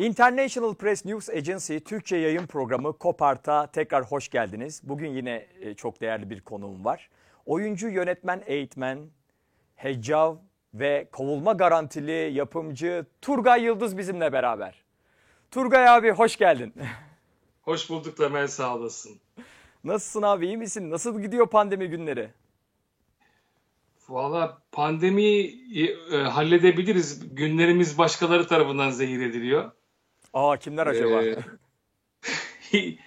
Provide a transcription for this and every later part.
International Press News Agency Türkçe yayın programı Kopart'a tekrar hoş geldiniz. Bugün yine e, çok değerli bir konuğum var. Oyuncu, yönetmen, eğitmen, heccav ve kovulma garantili yapımcı Turgay Yıldız bizimle beraber. Turgay abi hoş geldin. Hoş bulduk Temel sağ olasın. Nasılsın abi iyi misin? Nasıl gidiyor pandemi günleri? Valla pandemiyi e, halledebiliriz. Günlerimiz başkaları tarafından zehir ediliyor. Aa kimler acaba? Ee,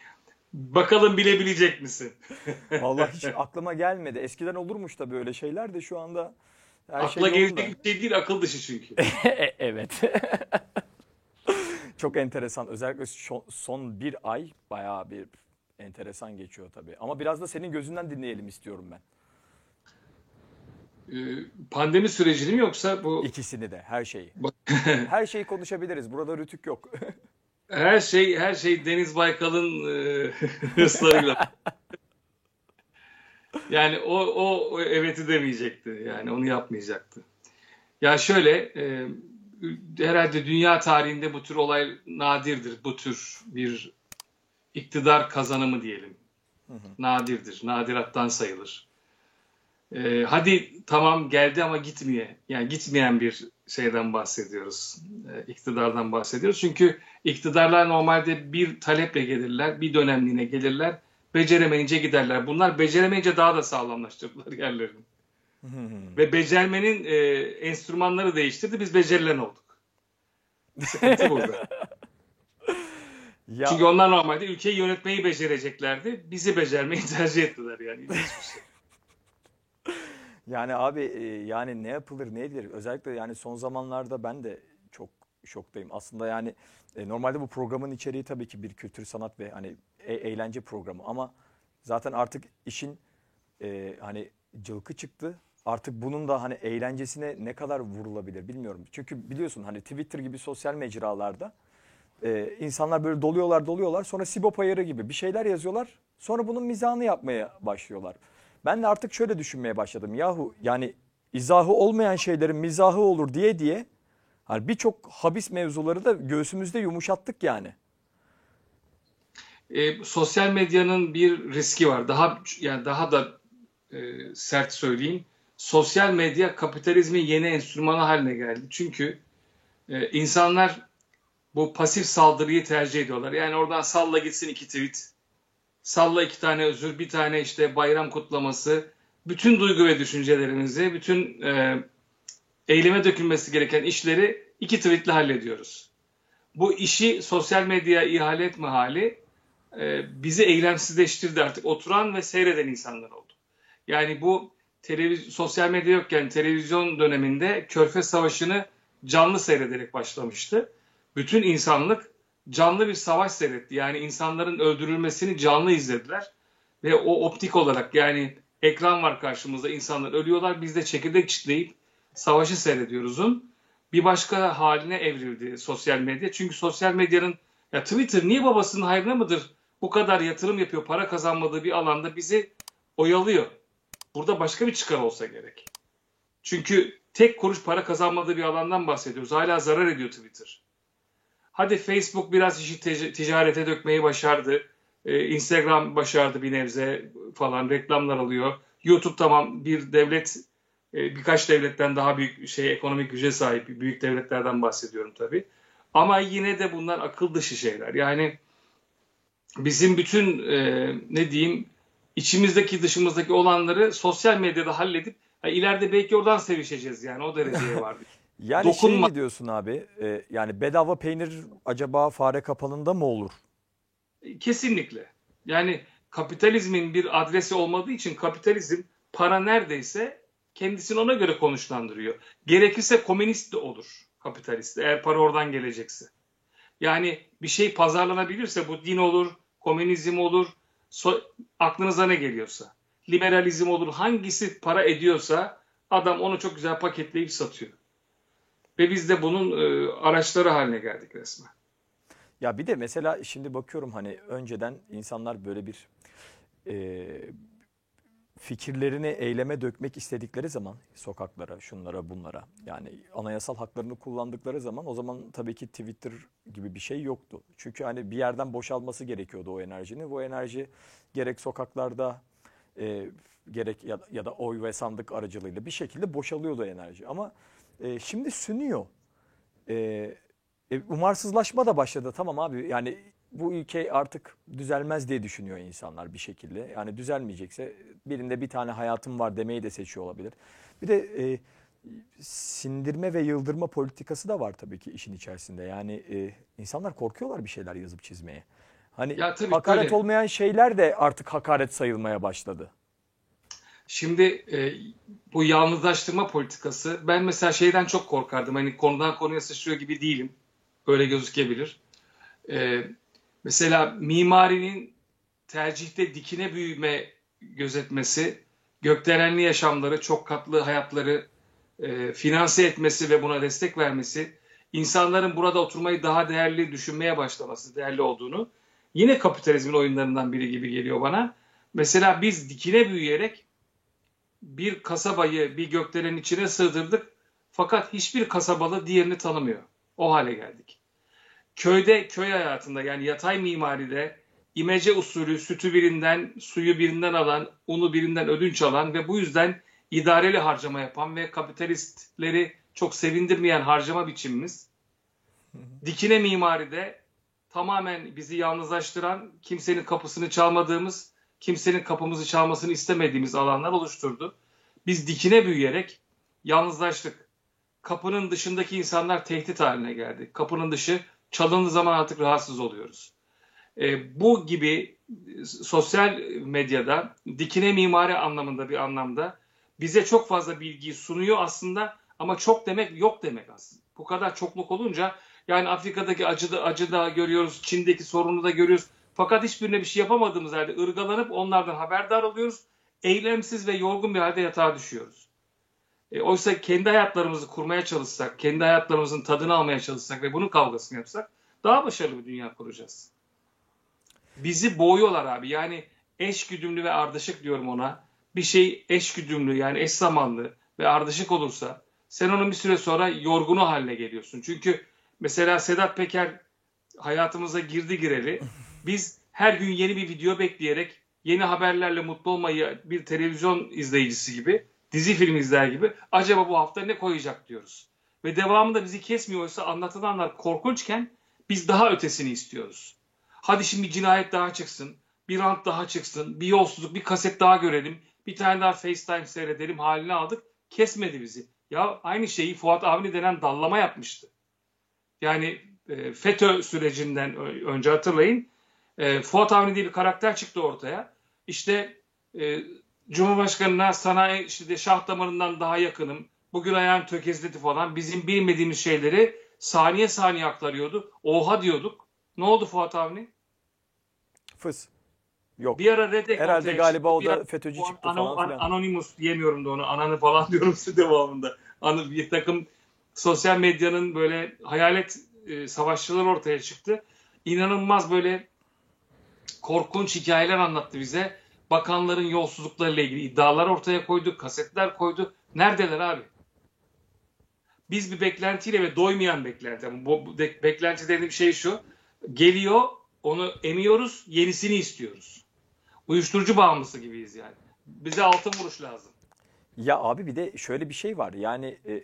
bakalım bilebilecek misin? Vallahi hiç aklıma gelmedi. Eskiden olurmuş da böyle şeyler de şu anda her Akla şey gelecek bir şey değil, akıl dışı çünkü. E- evet. Çok enteresan. Özellikle son bir ay bayağı bir enteresan geçiyor tabii. Ama biraz da senin gözünden dinleyelim istiyorum ben. Ee, pandemi sürecini mi yoksa bu İkisini de, her şeyi. Her şeyi konuşabiliriz. Burada rütük yok. her şey her şey Deniz Baykal'ın e, hırslarıyla. Yani o, o, o evet'i demeyecekti. Yani onu yapmayacaktı. Ya şöyle e, herhalde dünya tarihinde bu tür olay nadirdir. Bu tür bir iktidar kazanımı diyelim. Nadirdir. Nadirattan sayılır. E, hadi tamam geldi ama gitmeye. Yani gitmeyen bir şeyden bahsediyoruz. E, iktidardan bahsediyoruz. Çünkü iktidarlar normalde bir taleple gelirler, bir dönemliğine gelirler. Beceremeyince giderler. Bunlar beceremeyince daha da sağlamlaştırdılar yerlerini. Ve becermenin e, enstrümanları değiştirdi. Biz becerilen olduk. Sıkıntı burada. Ya Çünkü onlar normalde ülkeyi yönetmeyi becereceklerdi. Bizi becermeyi tercih ettiler yani. İlginç bir şey. yani abi e, yani ne yapılır ne edilir? Özellikle yani son zamanlarda ben de çok şoktayım. Aslında yani e, normalde bu programın içeriği tabii ki bir kültür sanat ve hani e- eğlence programı ama zaten artık işin e, hani cılkı çıktı. Artık bunun da hani eğlencesine ne kadar vurulabilir bilmiyorum. Çünkü biliyorsun hani Twitter gibi sosyal mecralarda e, insanlar böyle doluyorlar doluyorlar sonra Sibop ayarı gibi bir şeyler yazıyorlar. Sonra bunun mizahını yapmaya başlıyorlar. Ben de artık şöyle düşünmeye başladım. Yahu yani izahı olmayan şeylerin mizahı olur diye diye hani birçok habis mevzuları da göğsümüzde yumuşattık yani. E, sosyal medyanın bir riski var. Daha yani daha da e, sert söyleyeyim. Sosyal medya kapitalizmin yeni enstrümanı haline geldi. Çünkü e, insanlar bu pasif saldırıyı tercih ediyorlar. Yani oradan salla gitsin iki tweet, salla iki tane özür, bir tane işte bayram kutlaması. Bütün duygu ve düşüncelerimizi, bütün e, eyleme dökülmesi gereken işleri iki tweetle hallediyoruz. Bu işi sosyal medyaya ihale etme hali e, bizi eylemsizleştirdi artık. Oturan ve seyreden insanlar oldu. Yani bu televiz sosyal medya yokken televizyon döneminde Körfez Savaşı'nı canlı seyrederek başlamıştı. Bütün insanlık canlı bir savaş seyretti. Yani insanların öldürülmesini canlı izlediler. Ve o optik olarak yani ekran var karşımızda insanlar ölüyorlar. Biz de çekirdek çitleyip savaşı seyrediyoruzun bir başka haline evrildi sosyal medya. Çünkü sosyal medyanın ya Twitter niye babasının hayrına mıdır bu kadar yatırım yapıyor, para kazanmadığı bir alanda bizi oyalıyor. Burada başka bir çıkar olsa gerek. Çünkü tek kuruş para kazanmadığı bir alandan bahsediyoruz. Hala zarar ediyor Twitter. Hadi Facebook biraz işi tic- ticarete dökmeyi başardı. Ee, Instagram başardı bir nebze falan reklamlar alıyor. YouTube tamam bir devlet e, birkaç devletten daha büyük şey ekonomik güce sahip büyük devletlerden bahsediyorum tabii. Ama yine de bunlar akıl dışı şeyler. Yani bizim bütün e, ne diyeyim içimizdeki dışımızdaki olanları sosyal medyada halledip ha, ileride belki oradan sevişeceğiz yani o dereceye vardık. Yani Dokunma- şey diyorsun abi? e, yani bedava peynir acaba fare kapanında mı olur? Kesinlikle. Yani kapitalizmin bir adresi olmadığı için kapitalizm para neredeyse kendisini ona göre konuşlandırıyor. Gerekirse komünist de olur kapitalist eğer para oradan gelecekse. Yani bir şey pazarlanabilirse bu din olur, komünizm olur, so- aklınıza ne geliyorsa. Liberalizm olur, hangisi para ediyorsa adam onu çok güzel paketleyip satıyor. Ve biz de bunun e, araçları haline geldik resmen. Ya bir de mesela şimdi bakıyorum hani önceden insanlar böyle bir e, fikirlerini eyleme dökmek istedikleri zaman sokaklara, şunlara, bunlara yani anayasal haklarını kullandıkları zaman o zaman tabii ki Twitter gibi bir şey yoktu. Çünkü hani bir yerden boşalması gerekiyordu o enerjinin. Bu enerji gerek sokaklarda e, gerek ya, ya da oy ve sandık aracılığıyla bir şekilde boşalıyordu enerji. Ama e, şimdi sünüyor. E, e, umarsızlaşma da başladı. Tamam abi yani bu ülke artık düzelmez diye düşünüyor insanlar bir şekilde. Yani düzelmeyecekse birinde bir tane hayatım var demeyi de seçiyor olabilir. Bir de e, sindirme ve yıldırma politikası da var tabii ki işin içerisinde. Yani e, insanlar korkuyorlar bir şeyler yazıp çizmeye. Hani Ya tabii hakaret öyle. olmayan şeyler de artık hakaret sayılmaya başladı. Şimdi e, bu yalnızlaştırma politikası ben mesela şeyden çok korkardım. Hani konudan konuya sıçrıyor gibi değilim. Öyle gözükebilir. E, mesela mimarinin tercihte dikine büyüme gözetmesi, gökdelenli yaşamları, çok katlı hayatları e, finanse etmesi ve buna destek vermesi, insanların burada oturmayı daha değerli düşünmeye başlaması, değerli olduğunu yine kapitalizmin oyunlarından biri gibi geliyor bana. Mesela biz dikine büyüyerek bir kasabayı bir gökdelenin içine sığdırdık fakat hiçbir kasabalı diğerini tanımıyor. O hale geldik. Köyde, köy hayatında yani yatay mimaride imece usulü sütü birinden, suyu birinden alan, unu birinden ödünç alan ve bu yüzden idareli harcama yapan ve kapitalistleri çok sevindirmeyen harcama biçimimiz. Dikine mimaride tamamen bizi yalnızlaştıran, kimsenin kapısını çalmadığımız, kimsenin kapımızı çalmasını istemediğimiz alanlar oluşturdu. Biz dikine büyüyerek yalnızlaştık. Kapının dışındaki insanlar tehdit haline geldi. Kapının dışı çalındığı zaman artık rahatsız oluyoruz. E, bu gibi e, sosyal medyada dikine mimari anlamında bir anlamda bize çok fazla bilgiyi sunuyor aslında ama çok demek yok demek aslında. Bu kadar çokluk olunca yani Afrika'daki acı da, acı da görüyoruz, Çin'deki sorunu da görüyoruz. Fakat hiçbirine bir şey yapamadığımız halde ırgalanıp onlardan haberdar oluyoruz. Eylemsiz ve yorgun bir halde yatağa düşüyoruz. E, oysa kendi hayatlarımızı kurmaya çalışsak, kendi hayatlarımızın tadını almaya çalışsak ve bunun kavgasını yapsak daha başarılı bir dünya kuracağız. Bizi boğuyorlar abi. Yani eş güdümlü ve ardışık diyorum ona. Bir şey eş güdümlü yani eş zamanlı ve ardışık olursa sen onun bir süre sonra yorgunu haline geliyorsun. Çünkü mesela Sedat Peker hayatımıza girdi gireli biz her gün yeni bir video bekleyerek yeni haberlerle mutlu olmayı bir televizyon izleyicisi gibi, dizi film izler gibi acaba bu hafta ne koyacak diyoruz. Ve devamında bizi kesmiyorsa anlatılanlar korkunçken biz daha ötesini istiyoruz. Hadi şimdi cinayet daha çıksın, bir rant daha çıksın, bir yolsuzluk, bir kaset daha görelim, bir tane daha FaceTime seyredelim halini aldık. Kesmedi bizi. Ya aynı şeyi Fuat Avni denen dallama yapmıştı. Yani e, FETÖ sürecinden önce hatırlayın. E, Fuat Avni diye bir karakter çıktı ortaya. İşte e, Cumhurbaşkanına sana işte şah damarından daha yakınım. Bugün ayağım tökezledi falan. Bizim bilmediğimiz şeyleri saniye saniye aktarıyordu. Oha diyorduk. Ne oldu Fuat Avni? Fıs. Yok. Bir ara Redek Herhalde galiba o da FETÖ'cü çıktı ano- falan filan. Anonymous diyemiyorum da onu. Ananı falan diyorum size devamında. Anı, bir takım sosyal medyanın böyle hayalet e, savaşçılar ortaya çıktı. İnanılmaz böyle korkunç hikayeler anlattı bize. Bakanların yolsuzluklarıyla ilgili iddialar ortaya koydu, kasetler koydu. Neredeler abi? Biz bir beklentiyle ve doymayan beklenti. Bu, beklenti dediğim şey şu. Geliyor, onu emiyoruz, yenisini istiyoruz. Uyuşturucu bağımlısı gibiyiz yani. Bize altın vuruş lazım. Ya abi bir de şöyle bir şey var. Yani e,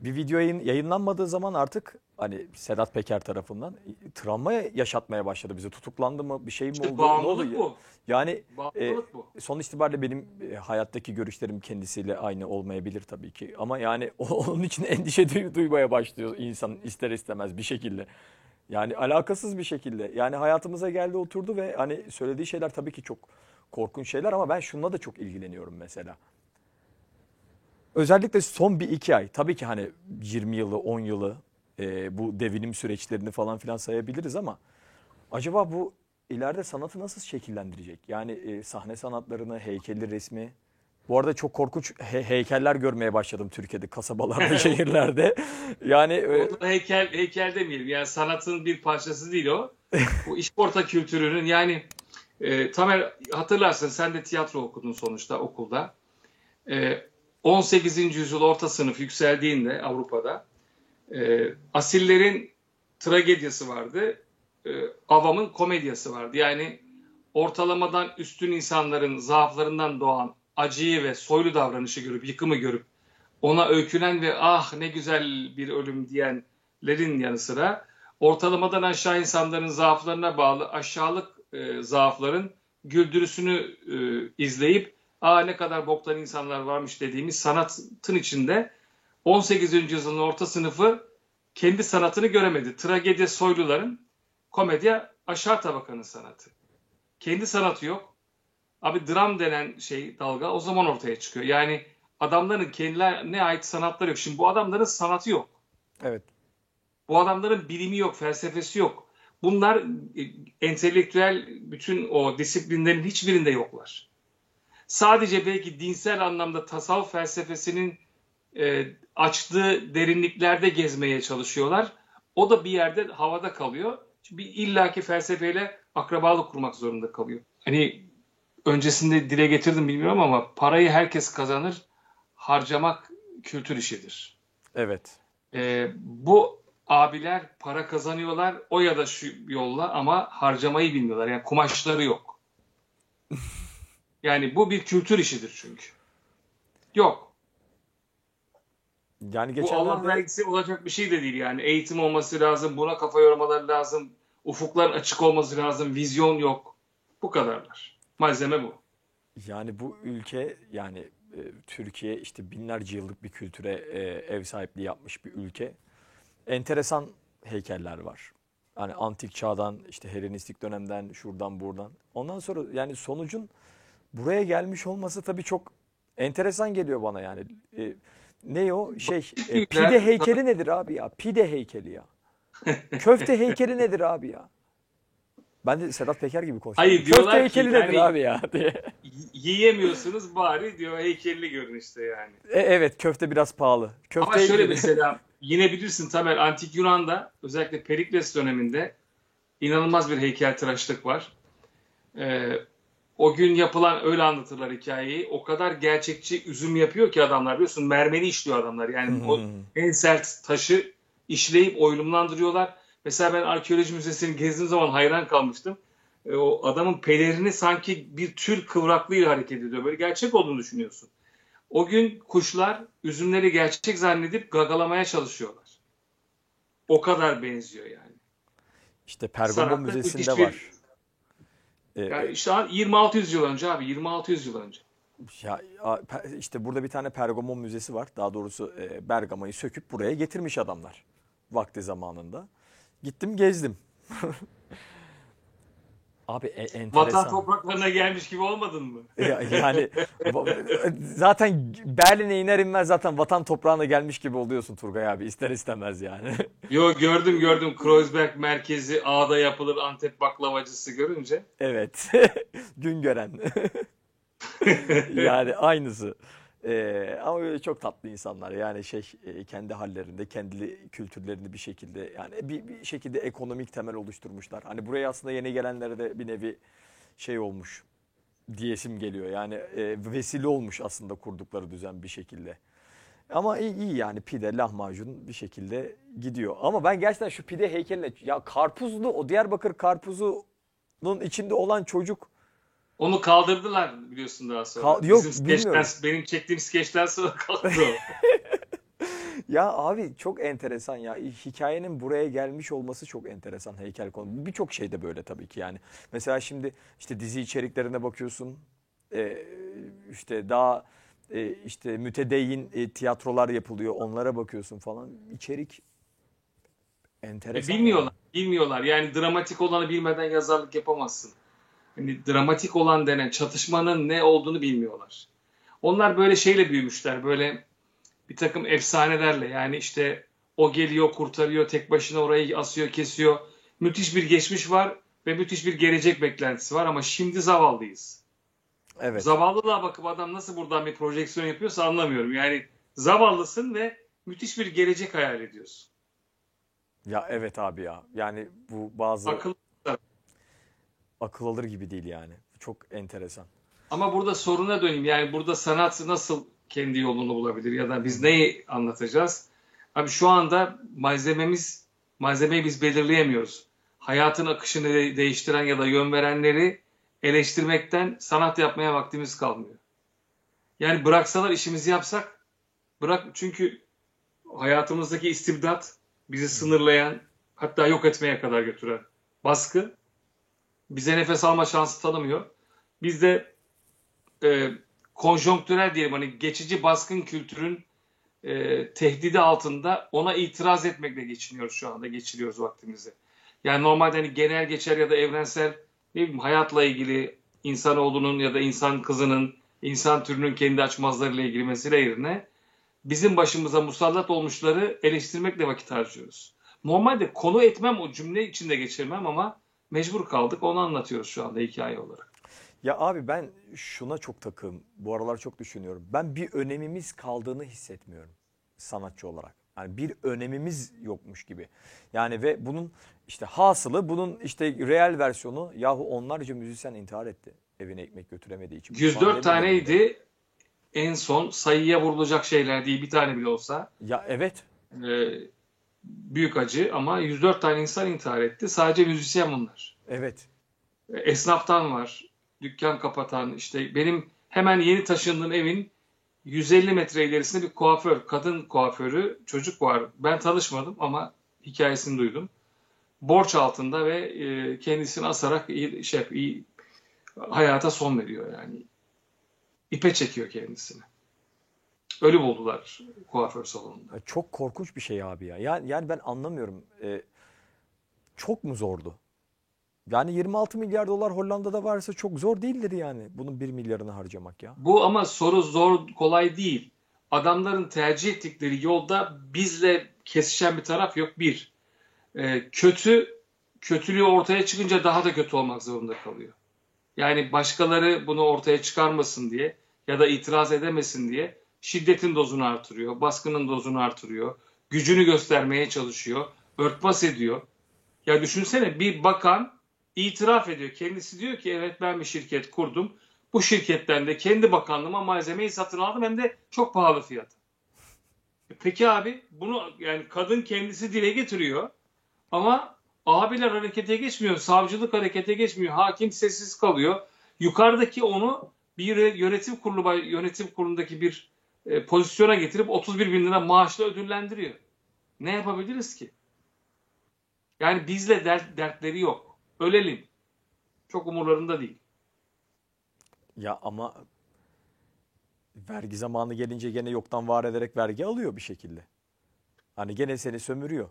bir video yayın, yayınlanmadığı zaman artık hani Sedat Peker tarafından e, travma yaşatmaya başladı bize. Tutuklandı mı? Bir şey mi İşte oldu? Ne oldu? bağımlılık bu. Yani Bağımlılık bu. son itibariyle benim e, hayattaki görüşlerim kendisiyle aynı olmayabilir tabii ki. Ama yani onun için endişe duy- duymaya başlıyor insan ister istemez bir şekilde. Yani alakasız bir şekilde. Yani hayatımıza geldi oturdu ve hani söylediği şeyler tabii ki çok korkunç şeyler ama ben şununla da çok ilgileniyorum mesela. Özellikle son bir iki ay tabii ki hani 20 yılı 10 yılı e, bu devinim süreçlerini falan filan sayabiliriz ama acaba bu ileride sanatı nasıl şekillendirecek? Yani e, sahne sanatlarını, heykelli resmi. Bu arada çok korkunç he- heykeller görmeye başladım Türkiye'de, kasabalarda, şehirlerde. Yani e, heykel, heykel demeyelim. Yani sanatın bir parçası değil o. Bu işporta kültürünün yani E, Tamer hatırlarsın sen de tiyatro okudun sonuçta okulda. E, 18. yüzyıl orta sınıf yükseldiğinde Avrupa'da e, asillerin tragediyası vardı, e, avamın komedyası vardı. Yani ortalamadan üstün insanların zaaflarından doğan acıyı ve soylu davranışı görüp, yıkımı görüp ona öykünen ve ah ne güzel bir ölüm diyenlerin yanı sıra ortalamadan aşağı insanların zaaflarına bağlı aşağılık e, zaafların güldürüsünü e, izleyip aa ne kadar boktan insanlar varmış dediğimiz sanatın içinde 18. yüzyılın orta sınıfı kendi sanatını göremedi. Tragedya soyluların, komedya aşağı tabakanın sanatı. Kendi sanatı yok. Abi dram denen şey dalga o zaman ortaya çıkıyor. Yani adamların kendilerine ait sanatları yok. Şimdi bu adamların sanatı yok. Evet. Bu adamların bilimi yok, felsefesi yok. Bunlar e, entelektüel bütün o disiplinlerin hiçbirinde yoklar. Sadece belki dinsel anlamda tasavvuf felsefesinin e, açtığı derinliklerde gezmeye çalışıyorlar. O da bir yerde havada kalıyor. Bir illaki felsefeyle akrabalık kurmak zorunda kalıyor. Hani öncesinde dile getirdim bilmiyorum ama parayı herkes kazanır. Harcamak kültür işidir. Evet. E, bu abiler para kazanıyorlar o ya da şu yolla ama harcamayı bilmiyorlar. Yani kumaşları yok. Yani bu bir kültür işidir çünkü. Yok. Yani Bu geçenlerde Allah vergisi olacak bir şey de değil yani. Eğitim olması lazım, buna kafa yormaları lazım, ufuklar açık olması lazım, vizyon yok. Bu kadarlar. Malzeme bu. yani bu ülke yani e, Türkiye işte binlerce yıllık bir kültüre e, ev sahipliği yapmış bir ülke. Enteresan heykeller var. Hani antik çağdan işte Helenistik dönemden şuradan buradan. Ondan sonra yani sonucun buraya gelmiş olması tabii çok enteresan geliyor bana yani. E, ne o şey e, pide heykeli nedir abi ya? Pide heykeli ya. Köfte heykeli nedir abi ya? Ben de Sedat Peker gibi konuşuyorum. Hayır, diyorlar Köfte ki heykeli nedir yani- abi ya diye. Yiyemiyorsunuz bari diyor heykelli görün işte yani. E, evet köfte biraz pahalı. Köfte Ama şöyle mesela yine bilirsin Tamer Antik Yunan'da özellikle Perikles döneminde inanılmaz bir heykeltıraşlık var. Ee, o gün yapılan öyle anlatırlar hikayeyi. O kadar gerçekçi üzüm yapıyor ki adamlar biliyorsun mermeri işliyor adamlar. Yani o en sert taşı işleyip oylumlandırıyorlar. Mesela ben arkeoloji müzesini gezdiğim zaman hayran kalmıştım. E, o adamın pelerini sanki bir tül kıvraklığıyla hareket ediyor. Böyle gerçek olduğunu düşünüyorsun. O gün kuşlar üzümleri gerçek zannedip gagalamaya çalışıyorlar. O kadar benziyor yani. İşte Pergamon Müzesi'nde var. E, Yani an 2600 yıl önce abi 2600 yıl önce. Ya işte burada bir tane Pergamon Müzesi var. Daha doğrusu e, Bergama'yı söküp buraya getirmiş adamlar vakti zamanında. Gittim gezdim. Abi e, Vatan enteresan. topraklarına gelmiş gibi olmadın mı? Ya- yani zaten Berlin'e iner inmez zaten vatan toprağına gelmiş gibi oluyorsun Turgay abi ister istemez yani. Yo gördüm gördüm Kreuzberg merkezi ağda yapılır Antep baklavacısı görünce. Evet. Gün gören. Yani aynısı. Ee, ama böyle çok tatlı insanlar. Yani şey e, kendi hallerinde, kendi kültürlerini bir şekilde yani bir, bir şekilde ekonomik temel oluşturmuşlar. Hani buraya aslında yeni gelenlere de bir nevi şey olmuş diyesim geliyor. Yani e, vesile olmuş aslında kurdukları düzen bir şekilde. Ama iyi, iyi yani pide, lahmacun bir şekilde gidiyor. Ama ben gerçekten şu pide heykeline ya karpuzlu o Diyarbakır karpuzunun içinde olan çocuk Onu kaldırdılar biliyorsun daha sonra. Kal- yok, Bizim skeçten- bilmiyorum. benim çektiğim skeçten sonra kalktı. Ya abi çok enteresan ya. Hikayenin buraya gelmiş olması çok enteresan heykel konu. Birçok şeyde böyle tabii ki yani. Mesela şimdi işte dizi içeriklerine bakıyorsun. Ee, işte daha e, işte mütedeyyin e, tiyatrolar yapılıyor. Onlara bakıyorsun falan. İçerik enteresan. E, bilmiyorlar, bilmiyorlar. Yani dramatik olanı bilmeden yazarlık yapamazsın. Hani dramatik olan denen çatışmanın ne olduğunu bilmiyorlar. Onlar böyle şeyle büyümüşler. Böyle bir takım efsanelerle. Yani işte o geliyor, kurtarıyor, tek başına orayı asıyor, kesiyor. Müthiş bir geçmiş var ve müthiş bir gelecek beklentisi var ama şimdi zavallıyız. Evet. Zavallılığa bakıp adam nasıl buradan bir projeksiyon yapıyorsa anlamıyorum. Yani zavallısın ve müthiş bir gelecek hayal ediyorsun. Ya evet abi ya. Yani bu bazı Akıl akıl alır gibi değil yani. Çok enteresan. Ama burada soruna döneyim. Yani burada sanat nasıl kendi yolunu bulabilir ya da biz neyi anlatacağız? Abi şu anda malzememiz malzemeyi biz belirleyemiyoruz. Hayatın akışını de- değiştiren ya da yön verenleri eleştirmekten sanat yapmaya vaktimiz kalmıyor. Yani bıraksalar işimizi yapsak bırak çünkü hayatımızdaki istibdat bizi sınırlayan hatta yok etmeye kadar götüren baskı bize nefes alma şansı tanımıyor. Biz de e, konjonktürel diyelim hani geçici baskın kültürün e, tehdidi altında ona itiraz etmekle geçiniyoruz şu anda geçiriyoruz vaktimizi. Yani normalde hani genel geçer ya da evrensel ne bileyim hayatla ilgili insanoğlunun ya da insan kızının insan türünün kendi açmazlarıyla ilgili mesele yerine bizim başımıza musallat olmuşları eleştirmekle vakit harcıyoruz. Normalde konu etmem o cümle içinde geçirmem ama mecbur kaldık onu anlatıyoruz şu anda hikaye olarak. Ya abi ben şuna çok takığım. Bu aralar çok düşünüyorum. Ben bir önemimiz kaldığını hissetmiyorum sanatçı olarak. Yani bir önemimiz yokmuş gibi. Yani ve bunun işte hasılı bunun işte real versiyonu yahu onlarca müzisyen intihar etti. Evine ekmek götüremediği için. 104 Pandemi döneminde. taneydi en son sayıya vurulacak şeyler değil bir tane bile olsa. Ya evet. Ee, büyük acı ama 104 tane insan intihar etti. Sadece müzisyen bunlar. Evet. Esnaftan var, dükkan kapatan işte benim hemen yeni taşındığım evin 150 metre ilerisinde bir kuaför, kadın kuaförü, çocuk var. Ben tanışmadım ama hikayesini duydum. Borç altında ve e, kendisini asarak iyi, şey, iyi, hayata son veriyor yani. İpe çekiyor kendisini. Ölü buldular kuaför salonunda. Çok korkunç bir şey abi ya. Yani, yani ben anlamıyorum. Ee, çok mu zordu? Yani 26 milyar dolar Hollanda'da varsa çok zor değildir yani. Bunun 1 milyarını harcamak ya. Bu ama soru zor, kolay değil. Adamların tercih ettikleri yolda bizle kesişen bir taraf yok. Bir, Ee, kötü, kötülüğü ortaya çıkınca daha da kötü olmak zorunda kalıyor. Yani başkaları bunu ortaya çıkarmasın diye ya da itiraz edemesin diye şiddetin dozunu artırıyor, baskının dozunu artırıyor, gücünü göstermeye çalışıyor, örtbas ediyor. Ya düşünsene bir bakan itiraf ediyor. Kendisi diyor ki evet ben bir şirket kurdum. Bu şirketten de kendi bakanlığıma malzemeyi satın aldım hem de çok pahalı fiyata. E Peki abi bunu yani kadın kendisi dile getiriyor ama abiler harekete geçmiyor, savcılık harekete geçmiyor, hakim sessiz kalıyor. Yukarıdaki onu bir yönetim kurulu yönetim kurulundaki bir e, pozisyona getirip 31 bin lira maaşla ödüllendiriyor. Ne yapabiliriz ki? Yani bizle dert, dertleri yok. Ölelim. Çok umurlarında değil. Ya ama vergi zamanı gelince gene yoktan var ederek vergi alıyor bir şekilde. Hani gene seni sömürüyor.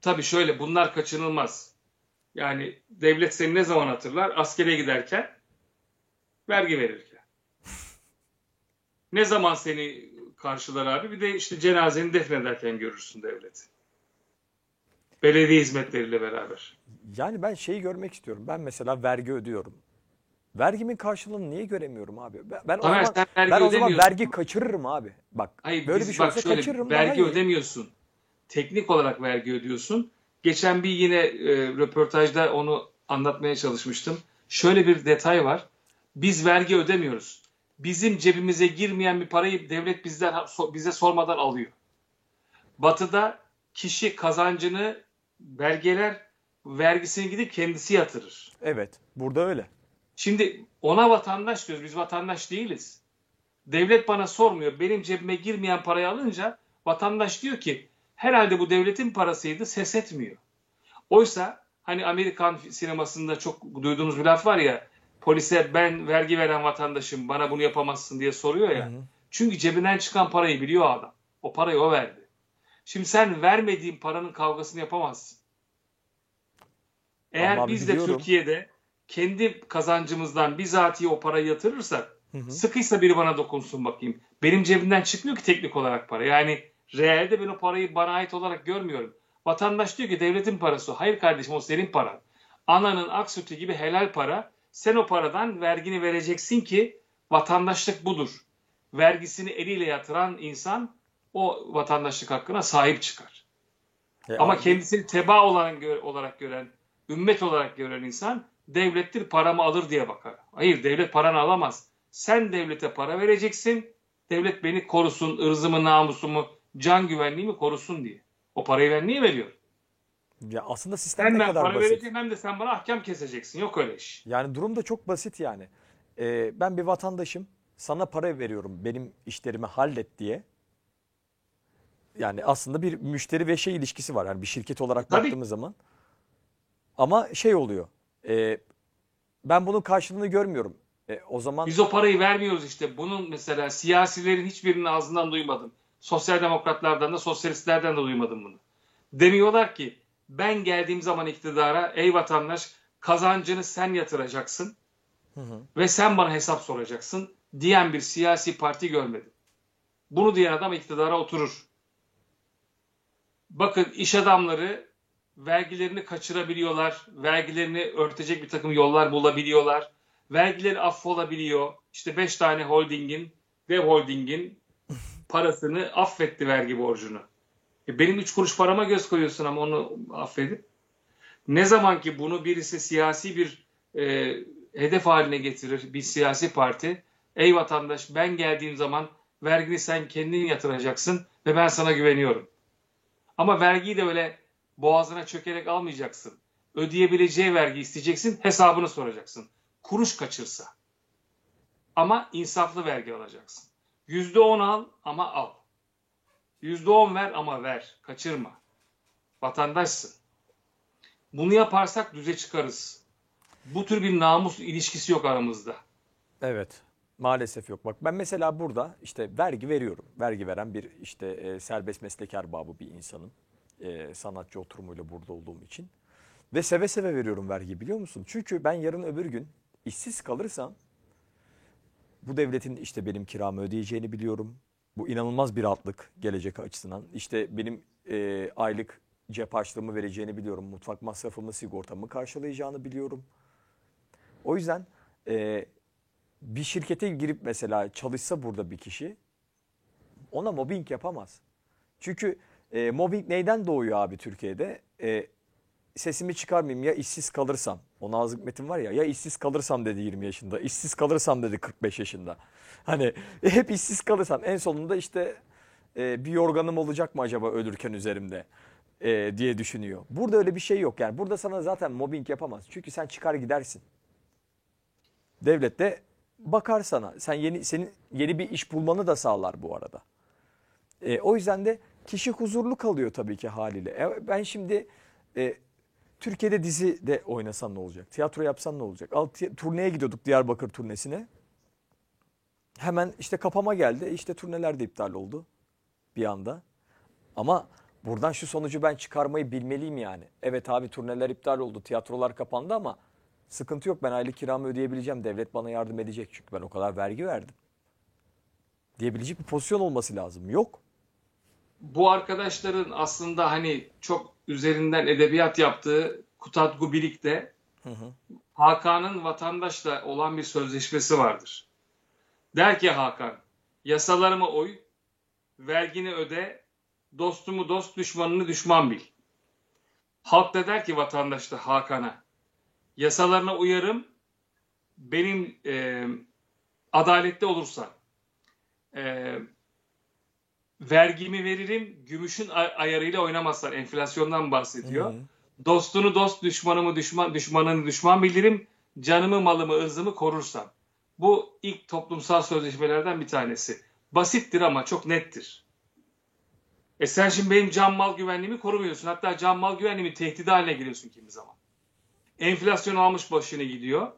Tabii şöyle bunlar kaçınılmaz. Yani devlet seni ne zaman hatırlar? Askere giderken, vergi verirken. Ne zaman seni karşılar abi? Bir de işte cenazeni defnederken görürsün devleti. Belediye hizmetleriyle beraber. Yani ben şeyi görmek istiyorum. Ben mesela vergi ödüyorum. Vergimin karşılığını niye göremiyorum abi? Ben, o Tamer, zaman sen vergi ben o zaman ödemiyorsun. vergi kaçırırım abi. Bak Hayır, böyle biz bir şey bak olsa şöyle, kaçırırım vergi iyi. ödemiyorsun. Teknik olarak vergi ödüyorsun. Geçen bir yine e, röportajda onu anlatmaya çalışmıştım. Şöyle bir detay var. Biz vergi ödemiyoruz. Bizim cebimize girmeyen bir parayı devlet bizden bize sormadan alıyor. Batı'da kişi kazancını belgeler, vergisini gidip kendisi yatırır. Evet. Burada öyle. Şimdi ona vatandaş diyoruz. Biz vatandaş değiliz. Devlet bana sormuyor. Benim cebime girmeyen parayı alınca vatandaş diyor ki herhalde bu devletin parasıydı ses etmiyor. Oysa hani Amerikan sinemasında çok duyduğumuz bir laf var ya polise ben vergi veren vatandaşım bana bunu yapamazsın diye soruyor ya. Hı hı. Çünkü cebinden çıkan parayı biliyor adam. O parayı o verdi. Şimdi sen vermediğin paranın kavgasını yapamazsın. Eğer Vallahi biz de biliyorum. Türkiye'de kendi kazancımızdan bizatihi o parayı yatırırsak Hı hı. sıkıysa biri bana dokunsun bakayım. Benim cebimden çıkmıyor ki teknik olarak para. Yani realde ben o parayı bana ait olarak görmüyorum. Vatandaş diyor ki devletin parası. Hayır kardeşim o senin paran. Ananın ak sütü gibi helal para. Sen o paradan vergini vereceksin ki vatandaşlık budur. Vergisini eliyle yatıran insan o vatandaşlık hakkına sahip çıkar. E, Ama abi, kendisini teba gö- olarak gören, ümmet olarak gören insan devlettir paramı alır diye bakar. Hayır devlet paranı alamaz. Sen devlete para vereceksin. Devlet beni korusun, ırzımı, namusumu, can güvenliğimi korusun diye. O parayı ben niye veriyorum? Ya aslında sistem Hem ne ben kadar para basit. vereceğim hem de sen bana ahkam keseceksin. Yok öyle iş. Yani durum da çok basit yani. Ee, ben bir vatandaşım. Sana para veriyorum benim işlerimi hallet diye. Yani aslında bir müşteri ve şey ilişkisi var. Yani bir şirket olarak Tabii. baktığımız zaman. Ama şey oluyor. e, ben bunun karşılığını görmüyorum. E, o zaman Biz o parayı vermiyoruz işte. Bunun mesela siyasilerin hiçbirinin ağzından duymadım. Sosyal demokratlardan da sosyalistlerden de duymadım bunu. Demiyorlar ki ben geldiğim zaman iktidara ey vatandaş kazancını sen yatıracaksın ve sen bana hesap soracaksın diyen bir siyasi parti görmedim. Bunu diyen adam iktidara oturur. Bakın iş adamları vergilerini kaçırabiliyorlar. Vergilerini örtecek bir takım yollar bulabiliyorlar. Vergileri affolabiliyor. İşte 5 tane holdingin, dev holdingin parasını affetti vergi borcunu. E benim 3 kuruş parama göz koyuyorsun ama onu affedip. Ne zaman ki bunu birisi siyasi bir e, hedef haline getirir, bir siyasi parti, ey vatandaş ben geldiğim zaman vergini sen kendin yatıracaksın ve ben sana güveniyorum. Ama vergiyi de öyle boğazına çökerek almayacaksın. Ödeyebileceği vergi isteyeceksin, hesabını soracaksın. Kuruş kaçırsa. Ama insaflı vergi alacaksın. Yüzde on al ama al. Yüzde on ver ama ver. Kaçırma. Vatandaşsın. Bunu yaparsak düze çıkarız. Bu tür bir namus ilişkisi yok aramızda. Evet. Maalesef yok. Bak ben mesela burada işte vergi veriyorum. Vergi veren bir işte e, serbest meslek erbabı bir insanım. E, sanatçı oturumuyla burada olduğum için. Ve seve seve veriyorum vergi biliyor musun? Çünkü ben yarın öbür gün işsiz kalırsam bu devletin işte benim kiramı ödeyeceğini biliyorum. Bu inanılmaz bir rahatlık gelecek açısından. İşte benim e, aylık cep harçlığımı vereceğini biliyorum. Mutfak masrafımı, sigortamı karşılayacağını biliyorum. O yüzden e, bir şirkete girip mesela çalışsa burada bir kişi ona mobbing yapamaz. Çünkü e, mobbing neyden doğuyor abi Türkiye'de? E, sesimi çıkarmayayım ya işsiz kalırsam. O Nazım Metin var ya ya işsiz kalırsam dedi 20 yaşında. işsiz kalırsam dedi 45 yaşında. Hani hep işsiz kalırsam en sonunda işte e, bir yorganım olacak mı acaba ölürken üzerimde e, diye düşünüyor. Burada öyle bir şey yok yani. Burada sana zaten mobbing yapamaz. Çünkü sen çıkar gidersin. Devlet de bakar sana. Sen yeni senin yeni bir iş bulmanı da sağlar bu arada. E, o yüzden de kişi huzurlu kalıyor tabii ki haliyle. E, ben şimdi e, Türkiye'de dizi de oynasan ne olacak? Tiyatro yapsan ne olacak? Al, turneye gidiyorduk Diyarbakır turnesine. Hemen işte kapama geldi. İşte turneler de iptal oldu bir anda. Ama buradan şu sonucu ben çıkarmayı bilmeliyim yani. Evet abi turneler iptal oldu, tiyatrolar kapandı ama sıkıntı yok. Ben aylık kiramı ödeyebileceğim. Devlet bana yardım edecek çünkü ben o kadar vergi verdim. Diyebilecek bir pozisyon olması lazım. Yok. Bu arkadaşların aslında hani çok üzerinden edebiyat yaptığı Kutatgu Birik'te Hakan'ın vatandaşla olan bir sözleşmesi vardır. Der ki Hakan, yasalarıma uy, vergini öde, dostumu dost, düşmanını düşman bil. Halk da der ki vatandaş da Hakan'a, yasalarına uyarım, benim e, adaletli olursan, e, vergimi veririm, gümüşün ay- ayarıyla oynamazsan, enflasyondan bahsediyor. Dostunu dost, düşmanımı düşman, düşmanını düşman bilirim, canımı, malımı, ırzımı korursam. Bu ilk toplumsal sözleşmelerden bir tanesi. Basittir ama çok nettir. E sen şimdi benim can mal güvenliğimi korumuyorsun. Hatta can mal güvenliğimi tehdit haline giriyorsun kimi zaman. Enflasyon almış başını gidiyor.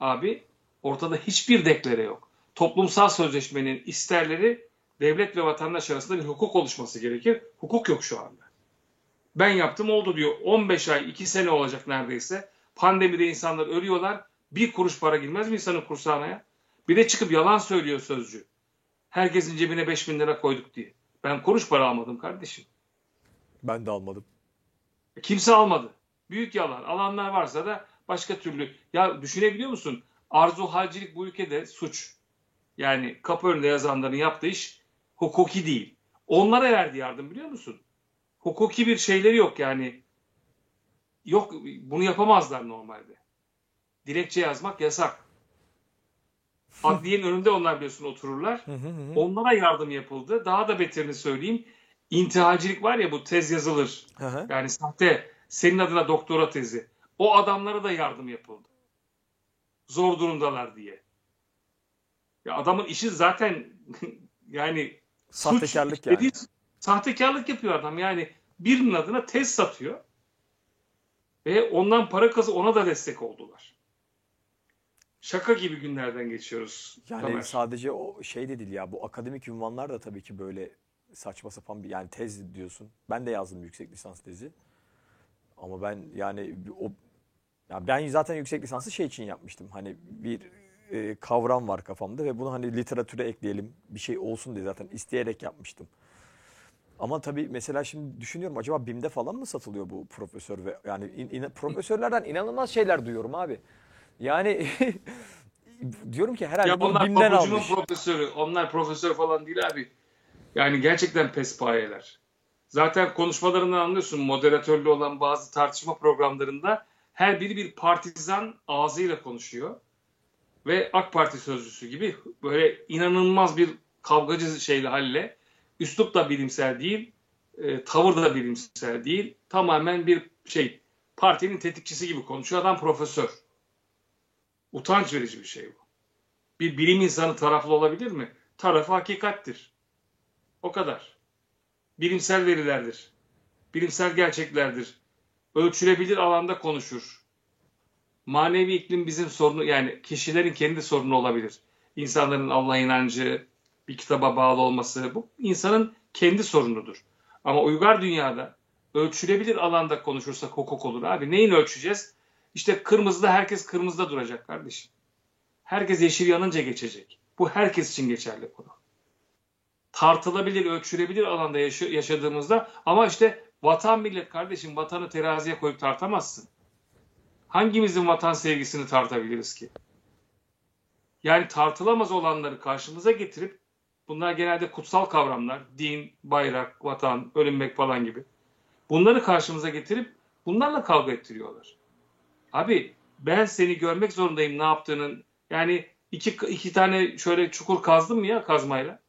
Abi ortada hiçbir deklare yok. Toplumsal sözleşmenin isterleri devlet ve vatandaş arasında bir hukuk oluşması gerekir. Hukuk yok şu anda. Ben yaptım oldu diyor. 15 ay, 2 sene olacak neredeyse. Pandemide insanlar ölüyorlar. Bir kuruş para girmez mi insanın kursağına ya? Bir de çıkıp yalan söylüyor sözcü. Herkesin cebine 5 bin lira koyduk diye. Ben kuruş para almadım kardeşim. Ben de almadım. E, Kimse almadı. Büyük yalan. Alanlar varsa da başka türlü. Ya düşünebiliyor musun? Arzu halcilik bu ülkede suç. Yani kapı önünde yazanların yaptığı iş hukuki değil. Onlara verdi yardım biliyor musun? Hukuki bir şeyleri yok yani. Yok bunu yapamazlar normalde. dilekçe yazmak yasak. Adliyenin önünde onlar biliyorsun otururlar. Onlara yardım yapıldı. Daha da beterini söyleyeyim. İntihalcilik var ya bu tez yazılır. Yani sahte senin adına doktora tezi. O adamlara da yardım yapıldı. Zor durumdalar diye. Ya adamın işi zaten yani Sahtekarlık suç yani. dediği- Sahtekarlık yapıyor adam. Yani birinin adına tez satıyor. Ve ondan para kazı ona da destek oldular. Şaka gibi günlerden geçiyoruz. Yani Tamer. sadece o şey de değil ya bu akademik ünvanlar da tabii ki böyle saçma sapan bir yani tez diyorsun. Ben de yazdım yüksek lisans tezi. Ama ben yani o ya ben zaten yüksek lisansı şey için yapmıştım. Hani bir e, kavram var kafamda ve bunu hani literatüre ekleyelim bir şey olsun diye zaten isteyerek yapmıştım. Ama tabii mesela şimdi düşünüyorum acaba BİM'de falan mı satılıyor bu profesör ve yani in- in- profesörlerden inanılmaz şeyler duyuyorum abi. Yani diyorum ki herhalde Ya bunu onlar BİM'den almış. profesörü. Onlar profesör falan değil abi. Yani gerçekten pespayeler. Zaten konuşmalarından anlıyorsun moderatörlü olan bazı tartışma programlarında her biri bir partizan ağzıyla konuşuyor. Ve AK Parti sözcüsü gibi böyle inanılmaz bir kavgacı şeyle halle. Üslup da bilimsel değil, e, tavır da bilimsel değil. Tamamen bir şey partinin tetikçisi gibi konuşuyor. Adam profesör. Utanç verici bir şey bu. Bir bilim insanı taraflı olabilir mi? Tarafı hakikattir. O kadar. Bilimsel verilerdir. Bilimsel gerçeklerdir. Ölçülebilir alanda konuşur. Manevi iklim bizim sorunu yani kişilerin kendi sorunu olabilir. İnsanların Allah inancı, bir kitaba bağlı olması bu insanın kendi sorunudur. Ama uygar dünyada ölçülebilir alanda konuşursak hukuk olur abi. Neyin ölçeceğiz? İşte kırmızıda herkes kırmızıda duracak kardeşim. Herkes yeşil yanınca geçecek. Bu herkes için geçerli konu. Tartılabilir, ölçülebilir alanda yaşa- yaşadığımızda ama işte vatan millet kardeşim vatanı teraziye koyup tartamazsın. Hangimizin vatan sevgisini tartabiliriz ki? Yani tartılamaz olanları karşımıza getirip bunlar genelde kutsal kavramlar. Din, bayrak, vatan, ölünmek falan gibi. Bunları karşımıza getirip bunlarla kavga ettiriyorlar. Abi ben seni görmek zorundayım ne yaptığının. Yani iki, iki tane şöyle çukur kazdın mı ya kazmayla?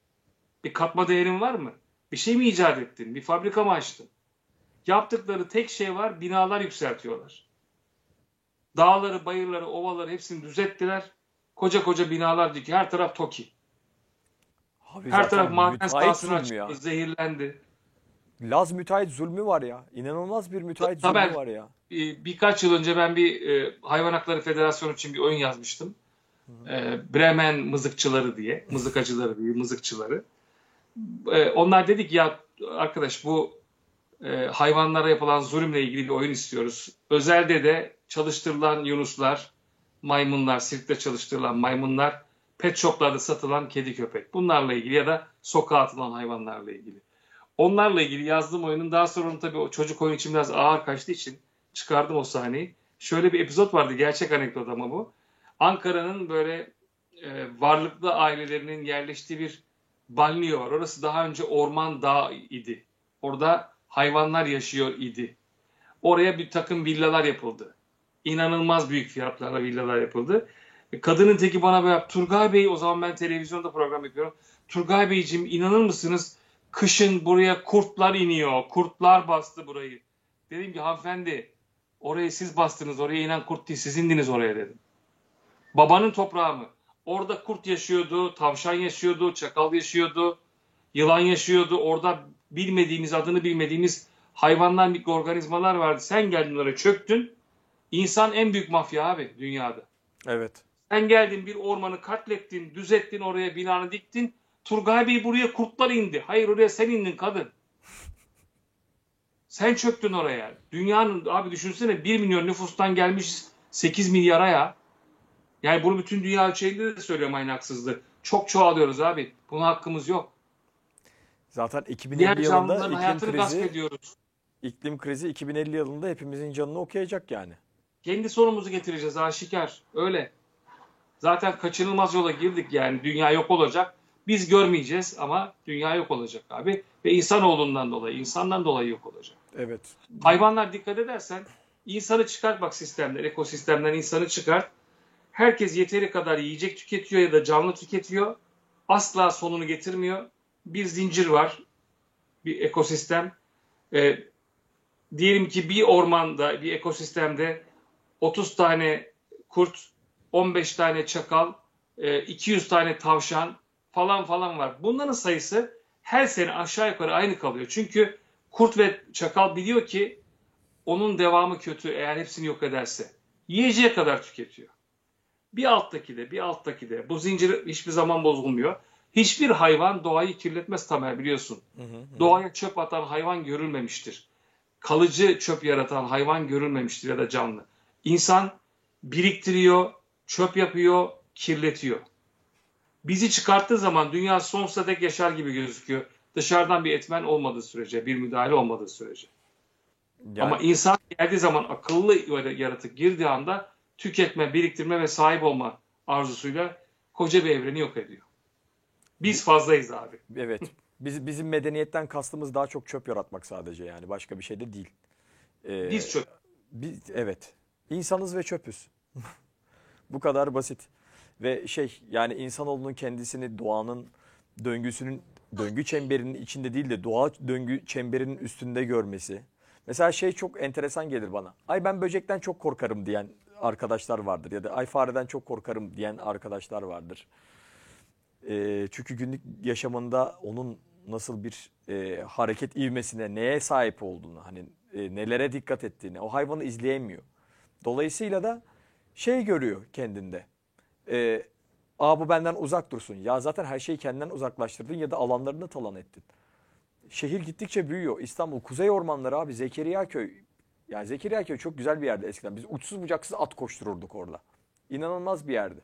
Bir katma değerin var mı? Bir şey mi icat ettin? Bir fabrika mı açtın? Yaptıkları tek şey var binalar yükseltiyorlar. Dağları, bayırları, ovaları hepsini düzelttiler. Koca koca binalar dikiyor. Her taraf TOKİ. Abi Her taraf maden ya. açtı, zehirlendi. Laz müteahhit zulmü var ya. İnanılmaz bir müteahhit Tabii. zulmü var ya. Bir- birkaç yıl önce ben bir e, Hayvan Hakları Federasyonu için bir oyun yazmıştım. E, Bremen mızıkçıları diye, mızıkacıları diye, mızıkçıları. E, onlar dedik ya arkadaş bu e, hayvanlara yapılan zulümle ilgili bir oyun istiyoruz. Özelde de çalıştırılan yunuslar, maymunlar, sirkte çalıştırılan maymunlar, pet shoplarda satılan kedi köpek. Bunlarla ilgili ya da sokağa atılan hayvanlarla ilgili. Onlarla ilgili yazdığım oyunun daha sonra tabii o çocuk oyun için biraz ağır kaçtığı için çıkardım o sahneyi. Şöyle bir epizod vardı gerçek anekdot ama bu. Ankara'nın böyle e, varlıklı ailelerinin yerleştiği bir banliyö var. Orası daha önce orman dağ idi. Orada hayvanlar yaşıyor idi. Oraya bir takım villalar yapıldı. İnanılmaz büyük fiyatlarla villalar yapıldı. E, Kadının teki bana böyle Turgay Bey o zaman ben televizyonda program yapıyorum. Turgay Beyciğim inanır mısınız? Kışın buraya kurtlar iniyor. Kurtlar bastı burayı. Dedim ki hanımefendi orayı siz bastınız. Oraya inen kurt değil siz indiniz oraya dedim. Babanın toprağı mı? Orada kurt yaşıyordu, tavşan yaşıyordu, çakal yaşıyordu, yılan yaşıyordu. Orada bilmediğimiz, adını bilmediğimiz hayvanlar, mikroorganizmalar vardı. Sen geldin oraya çöktün. İnsan en büyük mafya abi dünyada. Evet. Sen geldin bir ormanı katlettin, düzettin oraya binanı diktin. Turgay Bey buraya kurtlar indi. Hayır oraya sen indin kadın. Sen çöktün oraya. Dünyanın abi düşünsene 1 milyon nüfustan gelmiş 8 milyara ya. Yani bunu bütün dünya ölçeğinde de söylüyorum aynı haksızlığı. Çok çoğalıyoruz abi. Buna hakkımız yok. Zaten 2050 Diğer yılında canlıların iklim hayatını gasp krizi, ediyoruz. iklim krizi 2050 yılında hepimizin canını okuyacak yani. Kendi sonumuzu getireceğiz aşikar. Öyle. Zaten kaçınılmaz yola girdik yani. Dünya yok olacak. Biz görmeyeceğiz ama dünya yok olacak abi. Ve insanoğlundan dolayı, insandan dolayı yok olacak. Evet. Hayvanlar dikkat edersen insanı çıkart bak sistemden, ekosistemden insanı çıkart. Herkes yeteri kadar yiyecek tüketiyor ya da canlı tüketiyor. Asla sonunu getirmiyor. Bir zincir var. Bir ekosistem. Ee, diyelim ki bir ormanda, bir ekosistemde 30 tane kurt, 15 tane çakal, 200 e, tane tavşan falan falan var. Bunların sayısı her sene aşağı yukarı aynı kalıyor. Çünkü kurt ve çakal biliyor ki onun devamı kötü eğer hepsini yok ederse. Yiyeceğe kadar tüketiyor. Bir alttaki de, bir alttaki de. Bu zincir hiçbir zaman bozulmuyor. Hiçbir hayvan doğayı kirletmez Tamer biliyorsun. Hı hı. Doğaya çöp atan hayvan görülmemiştir. Kalıcı çöp yaratan hayvan görülmemiştir ya da canlı. İnsan biriktiriyor, çöp yapıyor, kirletiyor. Bizi çıkarttığı zaman dünya sonsuza dek yaşar gibi gözüküyor. Dışarıdan bir etmen olmadığı sürece, bir müdahale olmadığı sürece. Yani... Ama insan geldiği zaman akıllı yaratık girdiği anda tüketme, biriktirme ve sahip olma arzusuyla koca bir evreni yok ediyor. Biz fazlayız abi. Evet. Biz, bizim medeniyetten kastımız daha çok çöp yaratmak sadece yani. Başka bir şey de değil. Ee, biz çöp. Biz, evet. İnsanız ve çöpüz. Bu kadar basit. Ve şey yani insanoğlunun kendisini doğanın döngüsünün döngü çemberinin içinde değil de doğa döngü çemberinin üstünde görmesi. Mesela şey çok enteresan gelir bana. Ay ben böcekten çok korkarım diyen arkadaşlar vardır ya da ay fareden çok korkarım diyen arkadaşlar vardır. E, çünkü günlük yaşamında onun nasıl bir e, hareket ivmesine, neye sahip olduğunu, hani e, nelere dikkat ettiğini o hayvanı izleyemiyor. Dolayısıyla da şey görüyor kendinde. E, Aa bu benden uzak dursun. Ya zaten her şeyi kendinden uzaklaştırdın ya da alanlarını talan ettin. Şehir gittikçe büyüyor. İstanbul kuzey ormanları abi Zekeriya köy. Yani Zekeriya köy çok güzel bir yerde eskiden. Biz uçsuz bucaksız at koştururduk orada. İnanılmaz bir yerdi.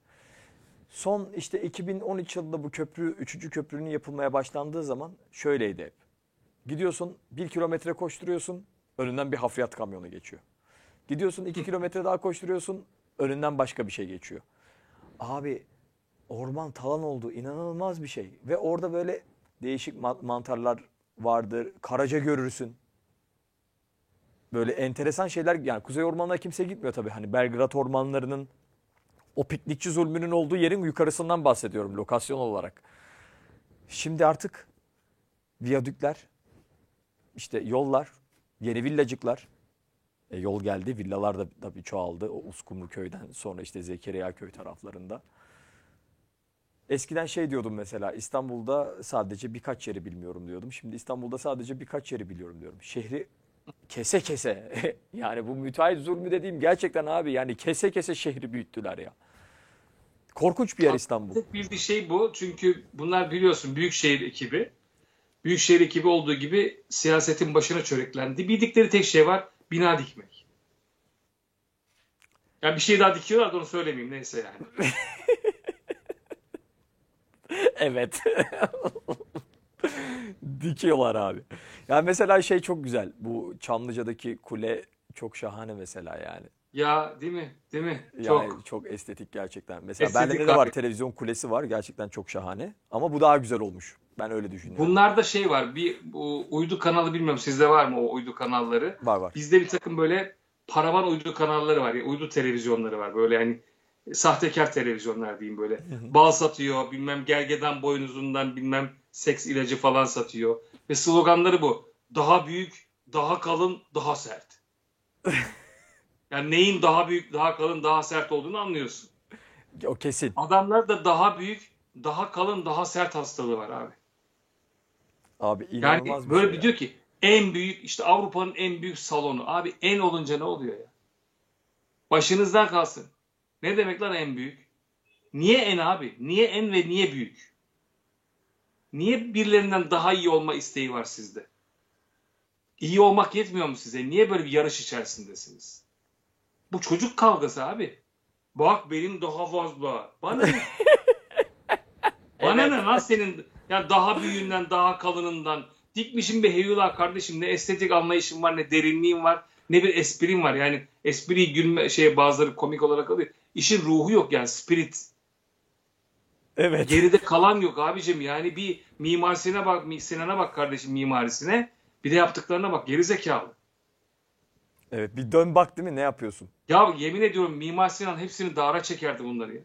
Son işte 2013 yılında bu köprü, üçüncü köprünün yapılmaya başlandığı zaman şöyleydi hep. Gidiyorsun bir kilometre koşturuyorsun, önünden bir hafriyat kamyonu geçiyor. Gidiyorsun iki kilometre daha koşturuyorsun, önünden başka bir şey geçiyor. Abi orman talan oldu, inanılmaz bir şey. Ve orada böyle değişik mantarlar vardır. Karaca görürsün. Böyle enteresan şeyler yani Kuzey Ormanı'na kimse gitmiyor tabii. Hani Belgrad ormanlarının o piknikçi zulmünün olduğu yerin yukarısından bahsediyorum lokasyon olarak. Şimdi artık viyadükler, işte yollar, yeni villacıklar, e, yol geldi. Villalar da tabii çoğaldı. O Uskumlu köyden sonra işte Zekeriya köy taraflarında. Eskiden şey diyordum mesela İstanbul'da sadece birkaç yeri bilmiyorum diyordum. Şimdi İstanbul'da sadece birkaç yeri biliyorum diyorum. Şehri kese kese yani bu müteahhit zulmü dediğim gerçekten abi yani kese kese şehri büyüttüler ya. Korkunç bir yer İstanbul. Tek bildiği şey bu çünkü bunlar biliyorsun büyükşehir ekibi. Büyükşehir ekibi olduğu gibi siyasetin başına çöreklendi. Bildikleri tek şey var bina dikmek. Ya bir şey daha dikiyorlar da onu söylemeyeyim neyse yani. evet. Dikiyorlar abi. Ya mesela şey çok güzel. Bu Çamlıca'daki kule çok şahane mesela yani. Ya değil mi? Değil mi? Çok. Yani çok estetik gerçekten. Mesela estetik Berlin'de de var televizyon kulesi var. Gerçekten çok şahane. Ama bu daha güzel olmuş. Ben öyle düşünüyorum. Bunlarda şey var. Bir bu uydu kanalı bilmiyorum sizde var mı o uydu kanalları? Var var. Bizde bir takım böyle paravan uydu kanalları var. Yani uydu televizyonları var. Böyle yani sahtekar televizyonlar diyeyim böyle. Bal satıyor, bilmem gergedan boynuzundan bilmem seks ilacı falan satıyor. Ve sloganları bu. Daha büyük, daha kalın, daha sert. yani neyin daha büyük, daha kalın, daha sert olduğunu anlıyorsun. O kesin. Adamlar da daha büyük, daha kalın, daha sert hastalığı var abi. Abi inanılmaz yani bir böyle şey bir diyor ki en büyük işte Avrupa'nın en büyük salonu. Abi en olunca ne oluyor ya? Başınızdan kalsın. Ne demek lan en büyük? Niye en abi? Niye en ve niye büyük? Niye birilerinden daha iyi olma isteği var sizde? İyi olmak yetmiyor mu size? Niye böyle bir yarış içerisindesiniz? Bu çocuk kavgası abi. Bak benim daha fazla. Bana ne? Bana evet. ne lan senin ya daha büyüğünden daha kalınından. Dikmişim bir heyula kardeşim. Ne estetik anlayışım var ne derinliğim var. Ne bir esprim var. Yani espriyi gülme şey bazıları komik olarak alıyor. İşin ruhu yok yani spirit. Evet. Geride kalan yok abicim. Yani bir mimarisine bak, Sinan'a bak kardeşim mimarisine. Bir de yaptıklarına bak. Geri zekalı. Evet bir dön bak değil mi ne yapıyorsun? Ya yemin ediyorum Mimar Sinan hepsini dara çekerdi bunları ya.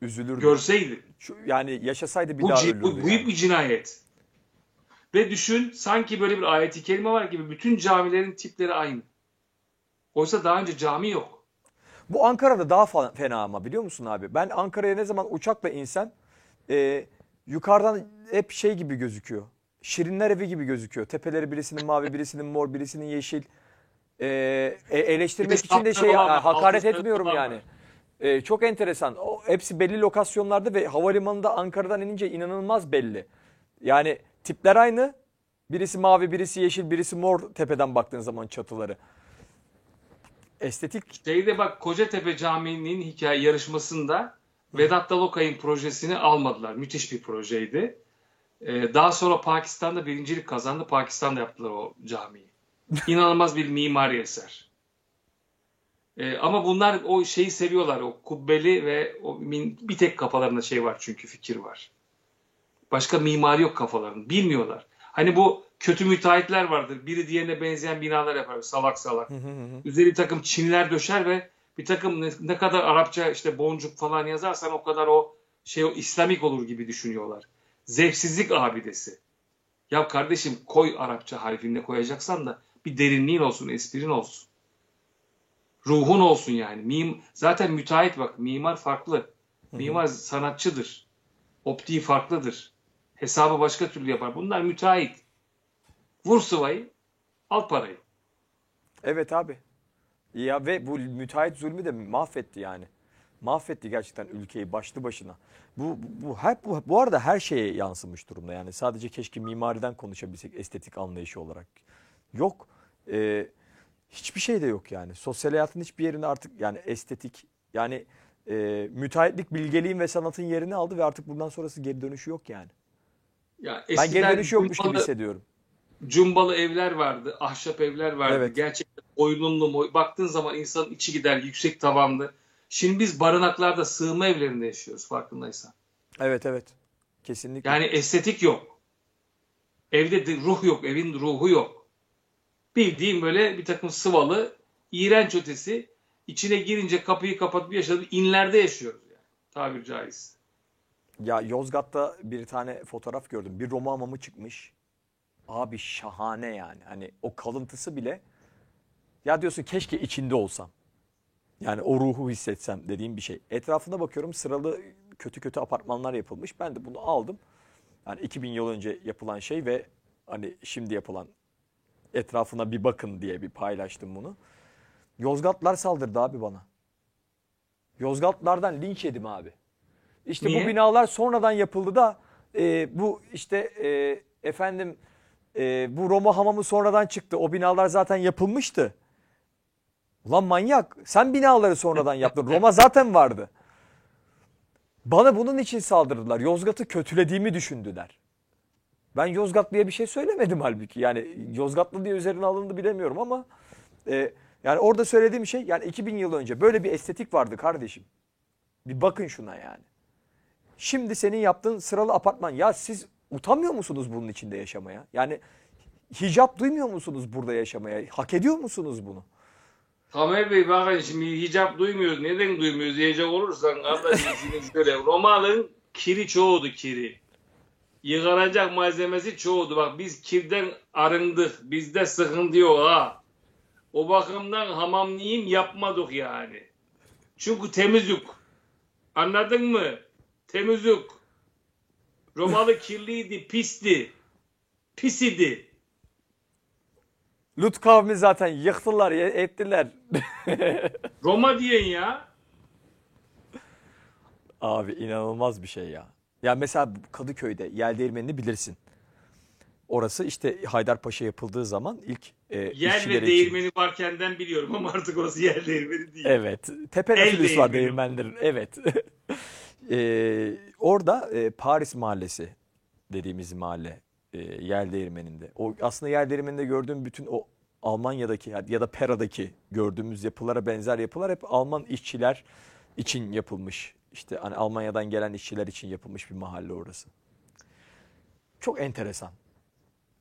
Üzülürdü. Görseydi. Şu, yani yaşasaydı bir Bu, daha ölürdü. bu yani. büyük bir cinayet. Ve düşün sanki böyle bir ayeti kelime var gibi bütün camilerin tipleri aynı. Oysa daha önce cami yok. Bu Ankara'da daha fena ama biliyor musun abi? Ben Ankara'ya ne zaman uçakla insem e, yukarıdan hep şey gibi gözüküyor. Şirinler evi gibi gözüküyor. Tepeleri birisinin mavi, birisinin mor, birisinin yeşil. E, e, eleştirmek için de şey var, hakaret etmiyorum yani. E, çok enteresan. O, hepsi belli lokasyonlarda ve havalimanında Ankara'dan inince inanılmaz belli. Yani tipler aynı. Birisi mavi, birisi yeşil, birisi mor tepeden baktığın zaman çatıları. Estetik Şeyde bak Kocatepe Camii'nin hikaye yarışmasında Vedat Dalokay'ın projesini almadılar. Müthiş bir projeydi. Ee, daha sonra Pakistan'da birincilik kazandı. Pakistan'da yaptılar o camiyi. İnanılmaz bir mimari eser. Ee, ama bunlar o şeyi seviyorlar. O kubbeli ve o min- bir tek kafalarında şey var çünkü fikir var. Başka mimari yok kafalarında. Bilmiyorlar. Hani bu kötü müteahhitler vardır. Biri diğerine benzeyen binalar yapar. Salak salak. Üzeri bir takım çinler döşer ve bir takım ne, ne kadar Arapça işte boncuk falan yazarsan o kadar o şey o İslamik olur gibi düşünüyorlar. Zevksizlik abidesi. Ya kardeşim koy Arapça harfini koyacaksan da bir derinliğin olsun, esprin olsun. Ruhun olsun yani. Mim, zaten müteahhit bak mimar farklı. Mimar sanatçıdır. Optiği farklıdır. Hesabı başka türlü yapar. Bunlar müteahhit. Vur sıvayı, al parayı. Evet abi. Ya ve bu müteahhit zulmü de mahvetti yani. Mahvetti gerçekten ülkeyi başlı başına. Bu bu hep bu, bu arada her şeye yansımış durumda yani. Sadece keşke mimariden konuşabilsek estetik anlayışı olarak. Yok. Ee, hiçbir şey de yok yani. Sosyal hayatın hiçbir yerinde artık yani estetik yani e, müteahhitlik bilgeliğin ve sanatın yerini aldı ve artık bundan sonrası geri dönüşü yok yani. Ya Ben geri dönüşü yokmuş gibi cumbalı- hissediyorum. cumbalı evler vardı, ahşap evler vardı. Evet. Gerçekten oyunlu mu? Baktığın zaman insanın içi gider, yüksek tavanlı. Şimdi biz barınaklarda, sığınma evlerinde yaşıyoruz farkındaysan. Evet evet. Kesinlikle. Yani estetik yok. Evde de ruh yok, evin ruhu yok. Bildiğim böyle bir takım sıvalı, iğrenç ötesi. içine girince kapıyı kapatıp yaşadığı inlerde yaşıyoruz yani. Tabir caiz. Ya Yozgat'ta bir tane fotoğraf gördüm. Bir Roma hamamı çıkmış. Abi şahane yani. Hani o kalıntısı bile ya diyorsun keşke içinde olsam. Yani o ruhu hissetsem dediğim bir şey. Etrafına bakıyorum sıralı kötü kötü apartmanlar yapılmış. Ben de bunu aldım. Yani 2000 yıl önce yapılan şey ve hani şimdi yapılan etrafına bir bakın diye bir paylaştım bunu. Yozgatlar saldırdı abi bana. Yozgatlardan linç yedim abi. İşte Niye? bu binalar sonradan yapıldı da e, bu işte e, efendim e, bu Roma hamamı sonradan çıktı. O binalar zaten yapılmıştı. Ulan manyak sen binaları sonradan yaptın. Roma zaten vardı. Bana bunun için saldırdılar. Yozgat'ı kötülediğimi düşündüler. Ben Yozgatlı'ya bir şey söylemedim halbuki. Yani Yozgatlı diye üzerine alındı bilemiyorum ama e, yani orada söylediğim şey yani 2000 yıl önce böyle bir estetik vardı kardeşim. Bir bakın şuna yani. Şimdi senin yaptığın sıralı apartman. Ya siz utanmıyor musunuz bunun içinde yaşamaya? Yani hicap duymuyor musunuz burada yaşamaya? Hak ediyor musunuz bunu? Tamer Bey bakın şimdi hicap duymuyoruz. Neden duymuyoruz diyecek olursan kardeşim şöyle. Romalı'nın kiri çoğudu kiri. Yıkanacak malzemesi çoğudu. Bak biz kirden arındık. Bizde sıkıntı yok ha. O bakımdan hamamlıyım yapmadık yani. Çünkü temizlik. Anladın mı? Temizlik. Romalı kirliydi, pisti. Pis idi. Lut kavmi zaten yıktılar, ettiler. Roma diyen ya. Abi inanılmaz bir şey ya. Ya mesela Kadıköy'de yel değirmenini bilirsin. Orası işte Haydarpaşa yapıldığı zaman ilk e, Yer ve için- değirmeni varkenden biliyorum ama artık orası yer değirmeni değil. Evet. Tepe Nautilus var değirmenlerin. Evet. Ee, orada e, Paris Mahallesi dediğimiz mahalle e, yer değirmeninde. O aslında yer değirmeninde gördüğüm bütün o Almanya'daki ya da Pera'daki gördüğümüz yapılara benzer yapılar hep Alman işçiler için yapılmış. İşte hani Almanya'dan gelen işçiler için yapılmış bir mahalle orası. Çok enteresan.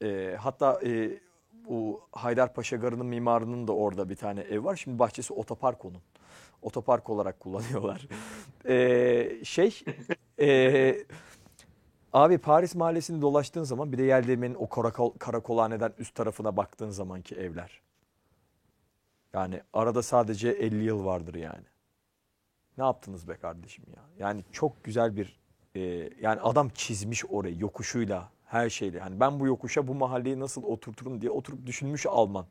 Ee, hatta e, bu Haydarpaşa Garı'nın mimarının da orada bir tane ev var. Şimdi bahçesi otopark onun. Otopark olarak kullanıyorlar. Ee, şey ee, abi Paris mahallesini dolaştığın zaman bir de Yeldemir'in o karakol, karakolhaneden üst tarafına baktığın zamanki evler. Yani arada sadece 50 yıl vardır yani. Ne yaptınız be kardeşim ya? Yani çok güzel bir e, yani adam çizmiş orayı yokuşuyla her şeyle. Yani ben bu yokuşa bu mahalleyi nasıl oturturum diye oturup düşünmüş Alman.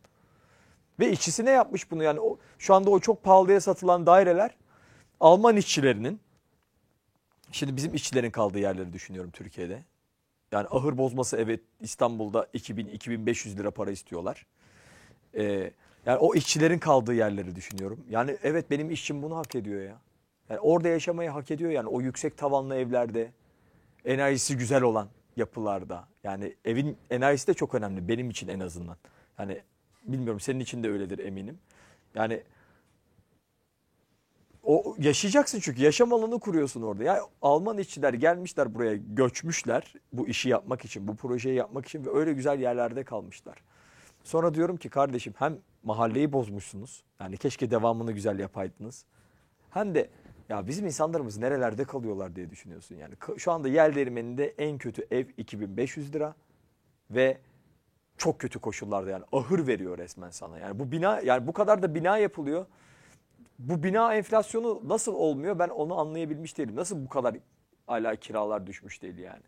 Ve işçisine yapmış bunu yani o, şu anda o çok pahalıya satılan daireler Alman işçilerinin şimdi bizim işçilerin kaldığı yerleri düşünüyorum Türkiye'de. Yani ahır bozması evet İstanbul'da 2000-2500 lira para istiyorlar. Ee, yani o işçilerin kaldığı yerleri düşünüyorum. Yani evet benim işçim bunu hak ediyor ya. Yani orada yaşamayı hak ediyor yani o yüksek tavanlı evlerde, enerjisi güzel olan yapılarda. Yani evin enerjisi de çok önemli benim için en azından. Yani bilmiyorum senin için de öyledir eminim. Yani o yaşayacaksın çünkü yaşam alanı kuruyorsun orada. Ya Alman işçiler gelmişler buraya göçmüşler bu işi yapmak için, bu projeyi yapmak için ve öyle güzel yerlerde kalmışlar. Sonra diyorum ki kardeşim hem mahalleyi bozmuşsunuz. Yani keşke devamını güzel yapaydınız. Hem de ya bizim insanlarımız nerelerde kalıyorlar diye düşünüyorsun yani. Şu anda yel değirmeninde en kötü ev 2500 lira ve çok kötü koşullarda yani ahır veriyor resmen sana. Yani bu bina yani bu kadar da bina yapılıyor. Bu bina enflasyonu nasıl olmuyor ben onu anlayabilmiş değilim. Nasıl bu kadar hala kiralar düşmüş değil yani.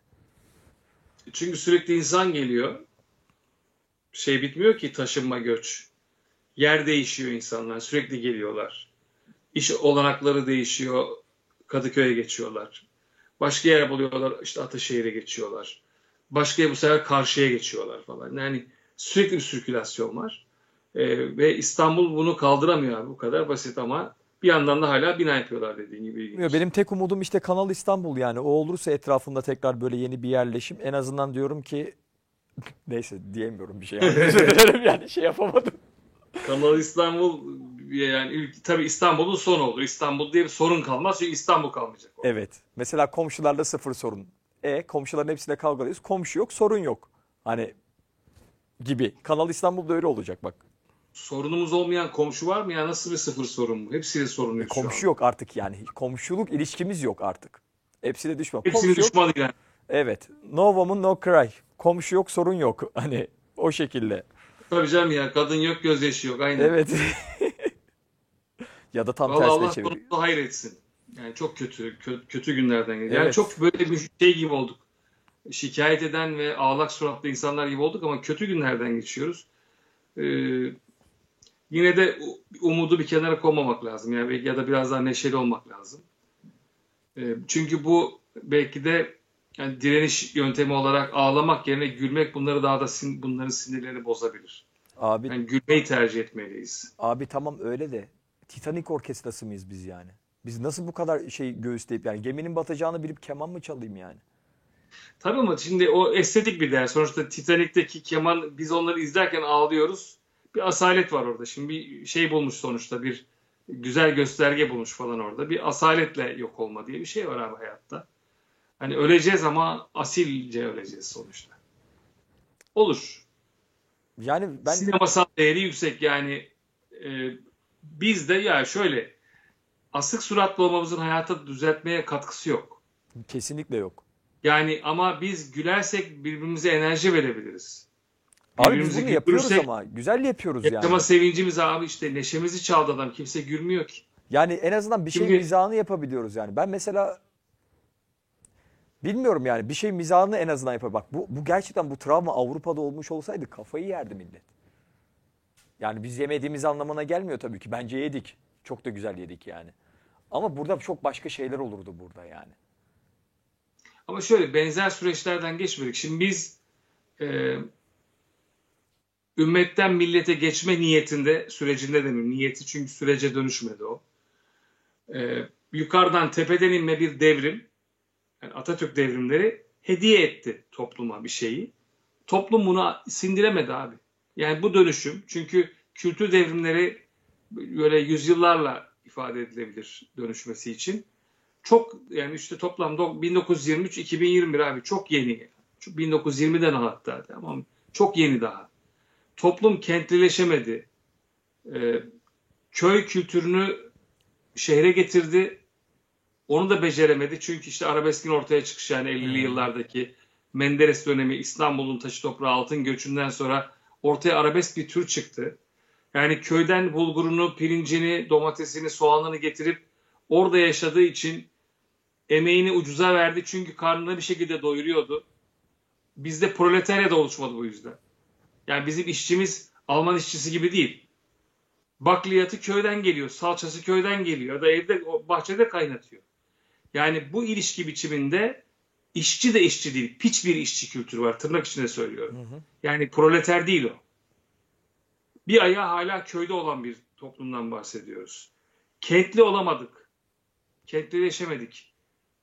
Çünkü sürekli insan geliyor. Şey bitmiyor ki taşınma göç. Yer değişiyor insanlar. Sürekli geliyorlar. İş olanakları değişiyor. Kadıköy'e geçiyorlar. Başka yer buluyorlar. işte Ataşehir'e geçiyorlar. Başka bu sefer karşıya geçiyorlar falan. Yani sürekli bir sirkülasyon var. Ee, ve İstanbul bunu kaldıramıyor abi. Bu kadar basit ama bir yandan da hala bina yapıyorlar dediğin gibi. ilginç. Benim tek umudum işte Kanal İstanbul yani. O olursa etrafında tekrar böyle yeni bir yerleşim. En azından diyorum ki neyse diyemiyorum bir şey. Yani, şey yapamadım. Kanal İstanbul yani ülke, tabii İstanbul'un sonu olur. İstanbul diye bir sorun kalmaz çünkü İstanbul kalmayacak. orada. Evet. Mesela komşularla sıfır sorun. E komşuların hepsiyle kavgalıyız. Komşu yok, sorun yok. Hani gibi. Kanal İstanbul'da öyle olacak bak. Sorunumuz olmayan komşu var mı ya? Nasıl bir sıfır sorun bu? Hepsiyle sorunluyuz şu Komşu an. yok artık yani. Komşuluk ilişkimiz yok artık. Hepsiyle düşman. Hepsinin Komşu yok. düşmanı yani. Evet. No woman no cry. Komşu yok, sorun yok. Hani o şekilde. Tabii canım ya kadın yok gözyaşı yok aynen. Evet. ya da tam Vallahi tersine Allah çevir. sonumuzu hayır etsin. Yani çok kötü, kötü, kötü günlerden geliyor. Yani Evet. çok böyle bir şey gibi olduk. Şikayet eden ve ağlak suratlı insanlar gibi olduk ama kötü günlerden geçiyoruz. Ee, yine de umudu bir kenara koymamak lazım. Yani ya da biraz daha neşeli olmak lazım. Ee, çünkü bu belki de yani direniş yöntemi olarak ağlamak yerine gülmek bunları daha da sin- bunların sinirlerini bozabilir. Abi Yani gülmeyi tercih etmeliyiz. Abi tamam öyle de Titanic orkestrası mıyız biz yani? Biz nasıl bu kadar şey göğüsleyip yani geminin batacağını bilip keman mı çalayım yani? Tabii ama şimdi o estetik bir değer. Sonuçta Titanic'teki keman biz onları izlerken ağlıyoruz. Bir asalet var orada. Şimdi bir şey bulmuş sonuçta bir güzel gösterge bulmuş falan orada. Bir asaletle yok olma diye bir şey var abi hayatta. Hani öleceğiz ama asilce öleceğiz sonuçta. Olur. Yani ben Sinemasal değeri yüksek yani e, biz de ya şöyle asık suratlı olmamızın hayata düzeltmeye katkısı yok. kesinlikle yok. Yani ama biz gülersek birbirimize enerji verebiliriz. Abi biz bunu yapıyoruz ama güzel yapıyoruz yani. Yaşama sevincimiz abi işte neşemizi çaldı adam. Kimse gülmüyor ki. Yani en azından bir şey Şimdi- mizahını yapabiliyoruz yani. Ben mesela bilmiyorum yani bir şey mizahını en azından yapar. Bak bu, bu gerçekten bu travma Avrupa'da olmuş olsaydı kafayı yerdi millet. Yani biz yemediğimiz anlamına gelmiyor tabii ki. Bence yedik. Çok da güzel yedik yani. Ama burada çok başka şeyler olurdu burada yani. Ama şöyle benzer süreçlerden geçmedik. Şimdi biz e, ümmetten millete geçme niyetinde sürecinde demeyeyim. Niyeti çünkü sürece dönüşmedi o. E, yukarıdan tepeden inme bir devrim. Yani Atatürk devrimleri hediye etti topluma bir şeyi. Toplum bunu sindiremedi abi. Yani bu dönüşüm çünkü kültür devrimleri böyle yüzyıllarla ifade edilebilir dönüşmesi için. Çok yani işte toplamda 1923-2021 abi çok yeni. Şu 1920'den hatta tamam çok yeni daha. toplum kentlileşemedi. E, köy kültürünü şehre getirdi. Onu da beceremedi. Çünkü işte arabeskin ortaya çıkışı yani 50'li Hmm. yıllardaki Menderes dönemi İstanbul'un taşı toprağı altın göçünden sonra ortaya arabesk bir tür çıktı. Yani köyden bulgurunu, pirincini, domatesini, soğanını getirip orada yaşadığı için emeğini ucuza verdi. Çünkü karnını bir şekilde doyuruyordu. Bizde proletarya da oluşmadı bu yüzden. Yani bizim işçimiz Alman işçisi gibi değil. Bakliyatı köyden geliyor, salçası köyden geliyor ya da evde bahçede kaynatıyor. Yani bu ilişki biçiminde işçi de işçi değil, piç bir işçi kültürü var. Tırnak içinde söylüyorum. Hı hı. Yani proleter değil o. Bir ayağı hala köyde olan bir toplumdan bahsediyoruz. Kentli olamadık. Kentlileşemedik.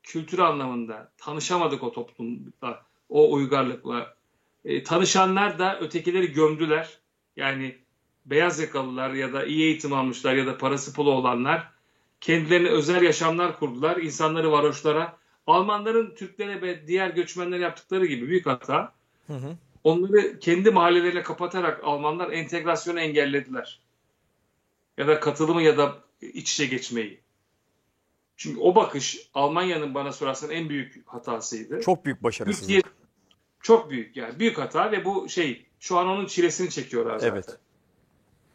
Kültür anlamında tanışamadık o toplumda, o uygarlıkla. E, tanışanlar da ötekileri gömdüler. Yani beyaz yakalılar ya da iyi eğitim almışlar ya da parası pulu olanlar kendilerine özel yaşamlar kurdular. İnsanları varoşlara, Almanların Türklere ve diğer göçmenlere yaptıkları gibi büyük hata. Hı hı. Onları kendi mahallelerine kapatarak Almanlar entegrasyonu engellediler. Ya da katılımı ya da iç içe geçmeyi. Çünkü o bakış Almanya'nın bana sorarsan en büyük hatasıydı. Çok büyük Türkiye başarısızlık. çok büyük yani büyük hata ve bu şey şu an onun çilesini çekiyorlar zaten. Evet.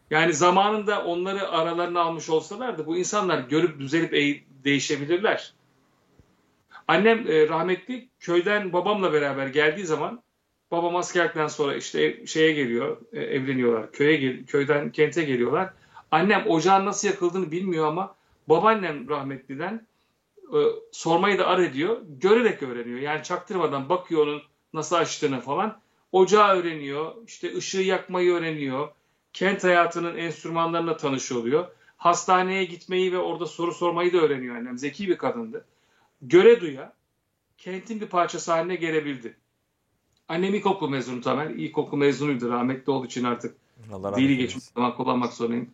Yani zamanında onları aralarına almış olsalardı bu insanlar görüp düzelip eğ- değişebilirler. Annem e, rahmetli köyden babamla beraber geldiği zaman babam askerlikten sonra işte ev- şeye geliyor, e, evleniyorlar. Köye köyden kente geliyorlar. Annem ocağın nasıl yakıldığını bilmiyor ama babaannem rahmetliden e, sormayı da ar ediyor. Görerek öğreniyor. Yani çaktırmadan bakıyor onun nasıl açtığını falan. Ocağı öğreniyor. işte ışığı yakmayı öğreniyor. Kent hayatının enstrümanlarına tanış oluyor. Hastaneye gitmeyi ve orada soru sormayı da öğreniyor annem. Zeki bir kadındı. Göre duya kentin bir parçası haline gelebildi. Annem ilkokul mezunu Tamer. İlkokul mezunuydu. Rahmetli olduğu için artık Allah dili geçmiş zaman kullanmak zorundayım.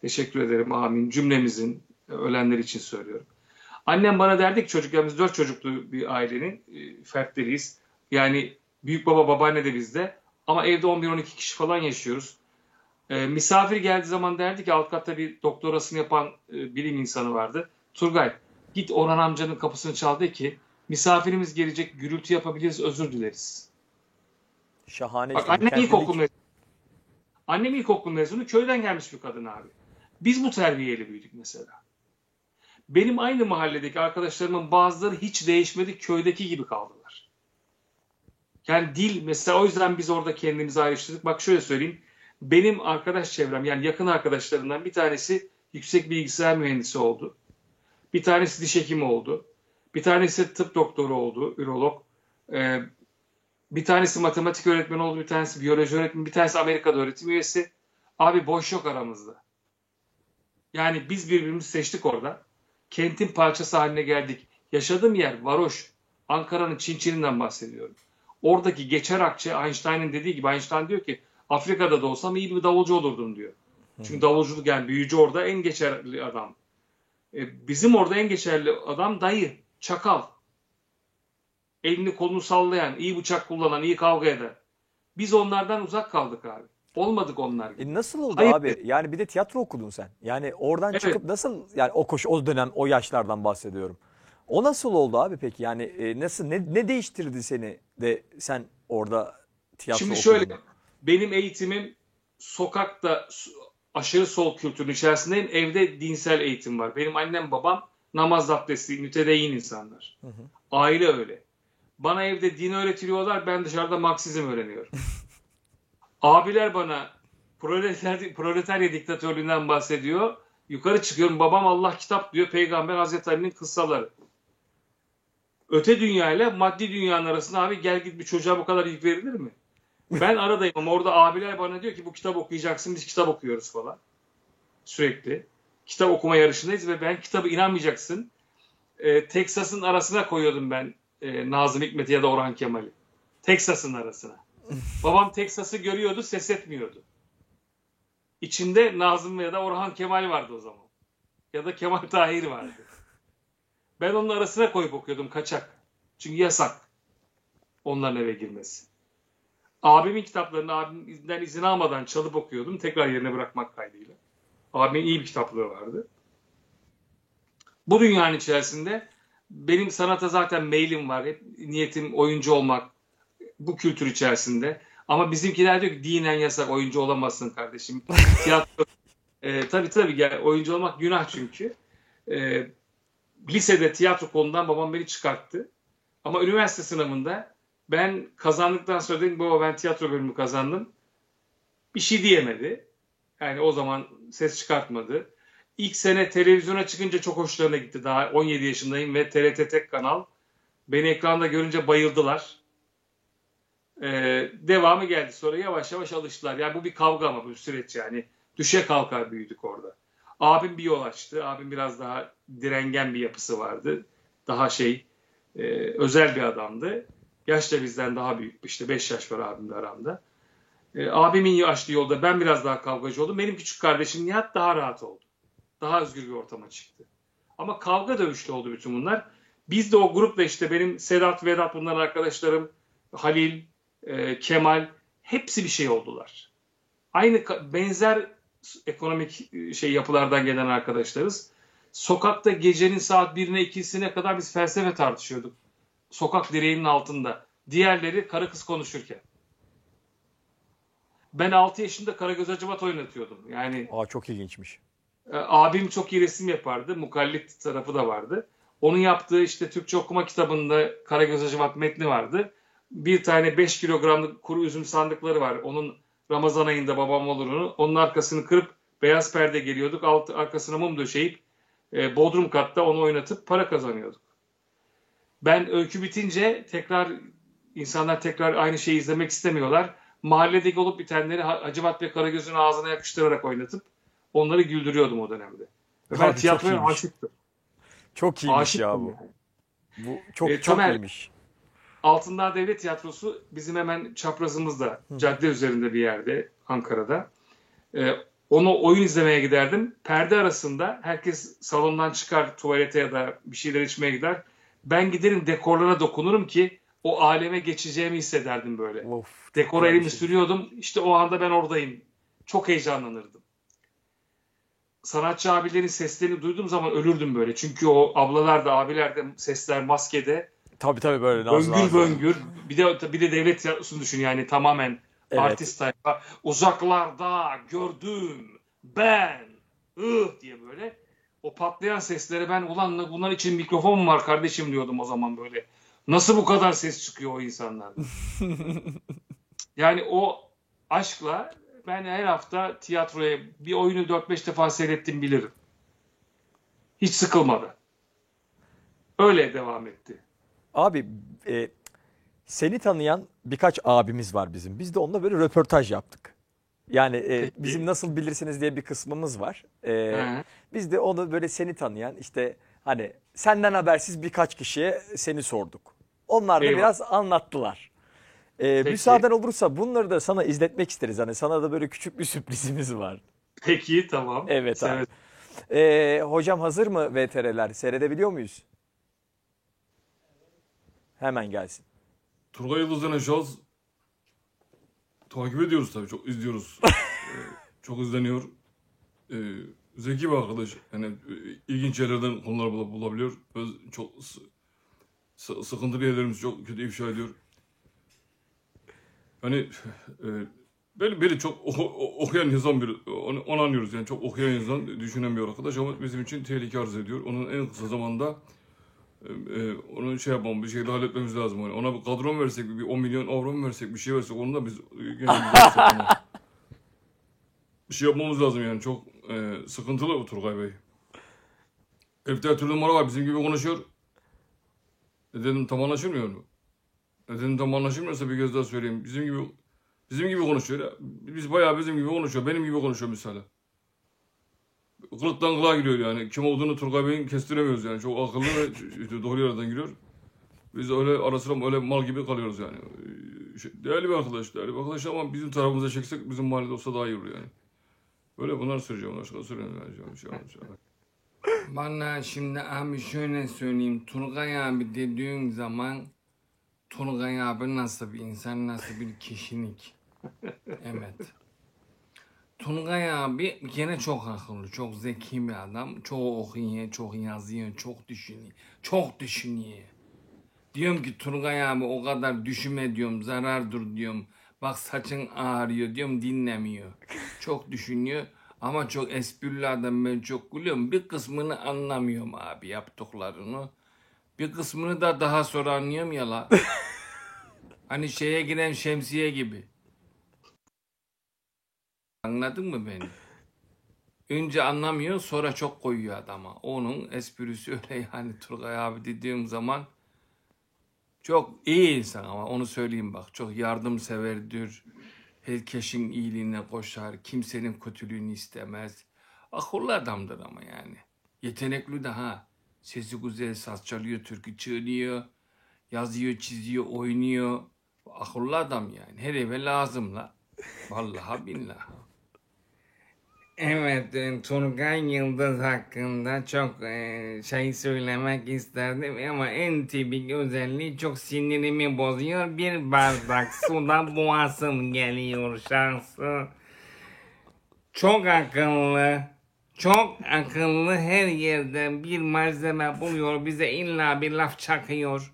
Teşekkür ederim. Amin. Cümlemizin e, ölenler için söylüyorum. Annem bana derdi ki çocukken biz dört çocuklu bir ailenin e, fertleriyiz. Yani büyük baba babaanne de bizde. Ama evde 11-12 kişi falan yaşıyoruz. E, misafir geldiği zaman derdi ki alt katta bir doktorasını yapan e, bilim insanı vardı. Turgay git Orhan amcanın kapısını çal de ki misafirimiz gelecek gürültü yapabiliriz özür dileriz. Şahane Bak annem Kentlilik- ilkokul mezunu. Annem ilkokul mezunu köyden gelmiş bir kadın abi. Biz bu terbiyeyle büyüdük mesela. Benim aynı mahalledeki arkadaşlarımın bazıları hiç değişmedi köydeki gibi kaldılar. Yani dil mesela o yüzden biz orada kendimizi ayrıştırdık. Bak şöyle söyleyeyim. Benim arkadaş çevrem yani yakın arkadaşlarımdan bir tanesi yüksek bilgisayar mühendisi oldu. Bir tanesi diş hekimi oldu. Bir tanesi tıp doktoru oldu, ürolog. Ee, bir tanesi matematik öğretmeni oldu, bir tanesi biyoloji öğretmeni, bir tanesi Amerika'da öğretim üyesi. Abi boş yok aramızda. Yani biz birbirimizi seçtik orada. Kentin parçası haline geldik. Yaşadığım yer varoş. Ankara'nın Çinçini'nden bahsediyorum. Oradaki geçer akçe Einstein'ın dediği gibi Einstein diyor ki Afrika'da da olsam iyi bir davulcu olurdum diyor. Çünkü davulculuk yani büyücü orada en geçerli adam. E, bizim orada en geçerli adam dayı, çakal. Elini kolunu sallayan, iyi bıçak kullanan, iyi kavga eden. Biz onlardan uzak kaldık abi. Olmadık onlar gibi. E nasıl oldu Hayır. abi? Yani bir de tiyatro okudun sen. Yani oradan Evet. çıkıp nasıl yani o koş o dönem o yaşlardan bahsediyorum. O nasıl oldu abi peki? Yani e, nasıl ne, ne değiştirdi seni de sen orada tiyatro Şimdi okudun? şöyle, benim eğitimim sokakta aşırı sol kültürün içerisindeyim. Evde dinsel eğitim var. Benim annem babam namaz abdestli, mütedeyyin insanlar. Aile öyle. Bana evde din öğretiliyorlar, ben dışarıda Marksizm öğreniyorum. Abiler bana proleter, proletarya diktatörlüğünden bahsediyor. Yukarı çıkıyorum, babam Allah kitap diyor, peygamber Hazreti Ali'nin kıssaları. Öte dünya ile maddi dünyanın arasında abi gel git bir çocuğa bu kadar yük verilir mi? Ben aradayım ama orada abiler bana diyor ki bu kitap okuyacaksın biz kitap okuyoruz falan. Sürekli. Kitap okuma yarışındayız ve ben kitabı inanmayacaksın. Ee, Teksas'ın arasına koyuyordum ben e, Nazım Hikmet'i ya da Orhan Kemal'i. Teksas'ın arasına. Babam Teksas'ı görüyordu ses etmiyordu. İçinde Nazım ya da Orhan Kemal vardı o zaman. Ya da Kemal Tahir vardı. Ben onun arasına koyup okuyordum kaçak. Çünkü yasak. Onların eve girmesi. Abimin kitaplarını abimden izin almadan çalıp okuyordum. Tekrar yerine bırakmak kaydıyla. Abimin iyi bir kitaplığı vardı. Bu dünyanın içerisinde benim sanata zaten mailim var. Hep niyetim oyuncu olmak bu kültür içerisinde. Ama bizimkiler diyor ki dinen yasak oyuncu olamazsın kardeşim. Tiyatro e, tabii tabii gel, oyuncu olmak günah çünkü. E, lisede tiyatro konudan babam beni çıkarttı. Ama üniversite sınavında ben kazandıktan sonra dedim baba ben tiyatro bölümü kazandım. Bir şey diyemedi. Yani o zaman ses çıkartmadı. İlk sene televizyona çıkınca çok hoşlarına gitti. Daha 17 yaşındayım ve TRT tek kanal. Beni ekranda görünce bayıldılar. Ee, devamı geldi sonra yavaş yavaş alıştılar. Yani bu bir kavga ama bu süreç yani. Düşe kalkar büyüdük orada. Abim bir yol açtı. Abim biraz daha direngen bir yapısı vardı. Daha şey e, özel bir adamdı. Yaşça bizden daha büyük. İşte 5 yaş var abimle aramda. E, abimin açtığı yolda ben biraz daha kavgacı oldum. Benim küçük kardeşim Nihat daha rahat oldu. Daha özgür bir ortama çıktı. Ama kavga dövüşlü oldu bütün bunlar. Biz de o grupla işte benim Sedat, Vedat bunların arkadaşlarım, Halil, e, Kemal hepsi bir şey oldular. Aynı benzer ekonomik e, şey yapılardan gelen arkadaşlarız. Sokakta gecenin saat 1'ine 2'sine kadar biz felsefe tartışıyorduk. Sokak direğinin altında. Diğerleri karı kız konuşurken. Ben 6 yaşında Karagöz Hacivat oynatıyordum. Yani Aa çok ilginçmiş. e, abim çok iyi resim yapardı. Mukallit tarafı da vardı. Onun yaptığı işte Türkçe okuma kitabında Karagöz Hacivat metni vardı. Bir tane 5 kilogramlık kuru üzüm sandıkları var. Onun Ramazan ayında babam olur onu. Onun arkasını kırıp beyaz perde geliyorduk. Alt, arkasına mum döşeyip e, Bodrum katta onu oynatıp para kazanıyorduk. Ben öykü bitince tekrar insanlar tekrar aynı şeyi izlemek istemiyorlar. Mahalledeki olup bitenleri Ha- Hacivat ve Karagöz'ün ağzına yakıştırarak oynatıp onları güldürüyordum o dönemde. Ve ben tiyatroya aşıktım. Çok iyiymiş Aşıktım ya bu. yani. Bu çok E, çok Tamer- iyiymiş. Altındağ Devlet Tiyatrosu bizim hemen çaprazımızda, cadde üzerinde bir yerde, Ankara'da. Ee, onu oyun izlemeye giderdim. Perde arasında herkes salondan çıkar tuvalete ya da bir şeyler içmeye gider. Ben giderim dekorlara dokunurum ki o aleme geçeceğimi hissederdim böyle. Of. Dekora elimi şey. sürüyordum. İşte o anda ben oradayım. Çok heyecanlanırdım. Sanatçı abilerin seslerini duyduğum zaman ölürdüm böyle. Çünkü o ablalar da abiler de sesler maskede. Tabii tabii böyle nazlı Böngür nazlı. böngür. Bir de bir de devlet tiyatrosunu düşün yani tamamen Evet. artist tayfa. Uzaklarda gördüm ben ıh diye böyle. O patlayan seslere ben ulan bunlar için mikrofon mu var kardeşim diyordum o zaman böyle. Nasıl bu kadar ses çıkıyor o insanlardan? yani o aşkla ben her hafta tiyatroya bir oyunu 4-5 defa seyrettim bilirim. Hiç sıkılmadan. Öyle devam etti. Abi e, seni tanıyan birkaç abimiz var bizim. Biz de onunla böyle röportaj yaptık. Yani e, bizim nasıl bilirsiniz diye bir kısmımız var. E, Hı. biz de onu böyle seni tanıyan işte hani senden habersiz birkaç kişiye seni sorduk. Onlar da Eyvallah. biraz anlattılar. E, Peki. müsaaden olursa bunları da sana izletmek isteriz. Hani sana da böyle küçük bir sürprizimiz var. Peki tamam. Evet abi. E, hocam hazır mı VTR'ler? Seyredebiliyor muyuz? Hemen gelsin. Turgay Yıldız'dan Eşaz takip ediyoruz tabii çok izliyoruz. Ee, çok izleniyor. Ee, zeki bir arkadaş. Yani e, ilginç yerlerden konular bul- bulabiliyor. Öz, çok sı- sıkıntılı yerlerimiz çok kötü ifşa ediyor. Hani e, beni, beni çok o- okuyan insan bir onu, onu anlıyoruz yani çok okuyan insan düşünen bir arkadaş ama bizim için tehlike arz ediyor. Onun en kısa zamanda e, onu şey yapmam, bir şeyle halletmemiz lazım. Yani ona bir kadron versek, bir 10 milyon avro mu versek, bir şey versek onu da biz e, ona. Bir şey yapmamız lazım yani. Çok e, sıkıntılı bu Turgay Bey. Herifte her türlü numara var. Bizim gibi konuşuyor. E dedim tam anlaşılmıyor mu? E dedim tam anlaşılmıyorsa bir kez daha söyleyeyim. Bizim gibi bizim gibi konuşuyor. ya. Biz bayağı bizim gibi konuşuyor. Benim gibi konuşuyor mesela. Kılıktan kılığa giriyor yani. Kim olduğunu Turgay Bey'in kestiremiyoruz yani. Çok akıllı ve doğru yerden giriyor. Biz öyle ara sıra öyle mal gibi kalıyoruz yani. Ee, Şey, değerli bir arkadaş, değerli bir arkadaş ama bizim tarafımıza çeksek bizim mahallede olsa daha iyi olur yani. Böyle bunlar söyleyeceğim. Başka söyleyeyim. Yani. Şey, şey, şey. Bana şimdi abi şöyle söyleyeyim. Turgay abi dediğin zaman Turgay abi nasıl bir insan, nasıl bir kişilik. Evet. Turgay abi gene çok akıllı, çok zeki bir adam. Çok okuyor, çok yazıyor, çok düşünüyor. Çok düşünüyor. Diyorum ki Turgay abi o kadar düşünme diyorum, zarardır diyorum. Bak saçın ağrıyor diyorum, dinlemiyor. Çok düşünüyor ama çok esprili adam ben çok gülüyorum. Bir kısmını anlamıyorum abi yaptıklarını. Bir kısmını da daha sonra anlıyorum ya la. hani şeye giren şemsiye gibi. Anladın mı beni? Önce anlamıyor sonra çok koyuyor adama. Onun esprisi öyle yani Turgay abi dediğim zaman çok iyi insan ama onu söyleyeyim bak. Çok yardımseverdir. Herkesin iyiliğine koşar. Kimsenin kötülüğünü istemez. Akıllı adamdır ama yani. Yetenekli de ha. Sesi güzel, saz çalıyor, türkü çığırıyor. Yazıyor, çiziyor, oynuyor. Akıllı adam yani. Her eve lazım la. Vallahi billahi. Evet, e, Turgay Yıldız hakkında çok e, şey söylemek isterdim ama en tipik özelliği çok sinirimi bozuyor. Bir bardak suda boğazım geliyor şansı. Çok akıllı, çok akıllı her yerden bir malzeme buluyor. Bize illa bir laf çakıyor.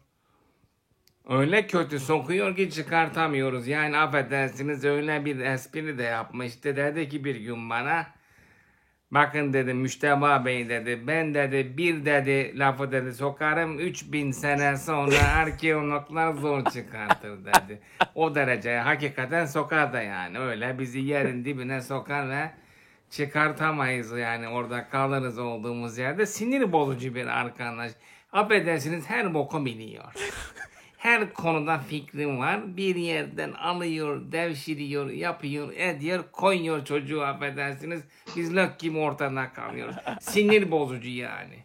Öyle kötü sokuyor ki çıkartamıyoruz. Yani affedersiniz öyle bir espri de yapmıştı. Dedi ki bir gün bana bakın dedi Müşteba Bey dedi ben dedi bir dedi lafı dedi sokarım 3000 sene sonra arkeologlar zor çıkartır dedi. O dereceye hakikaten sokar da yani öyle bizi yerin dibine sokar ve çıkartamayız yani orada kalırız olduğumuz yerde sinir bozucu bir arkadaş. Affedersiniz her boku biliyor. Her konuda fikrim var. Bir yerden alıyor, devşiriyor, yapıyor, ediyor, koyuyor çocuğu affedersiniz. Biz lök gibi ortada kalıyoruz. Sinir bozucu yani.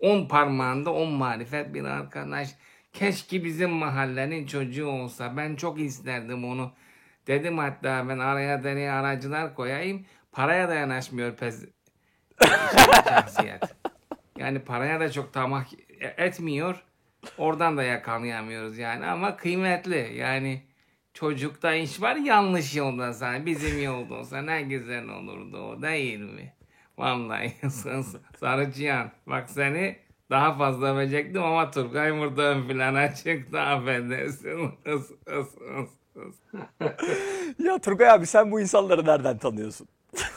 On parmağında on marifet bir arkadaş. Keşke bizim mahallenin çocuğu olsa. Ben çok isterdim onu. Dedim hatta ben araya dereye aracılar koyayım. Paraya da yanaşmıyor pez. Yani paraya da çok tamah etmiyor. Oradan da yakalayamıyoruz yani ama kıymetli. Yani çocukta iş var yanlış yolda sen. Bizim yolda olsa ne güzel olurdu o değil mi? Vallahi Sarıçıyan bak seni daha fazla verecektim ama Turgay burada ön plana çıktı affedersin. Is, is, is, is. Ya Turgay abi sen bu insanları nereden tanıyorsun?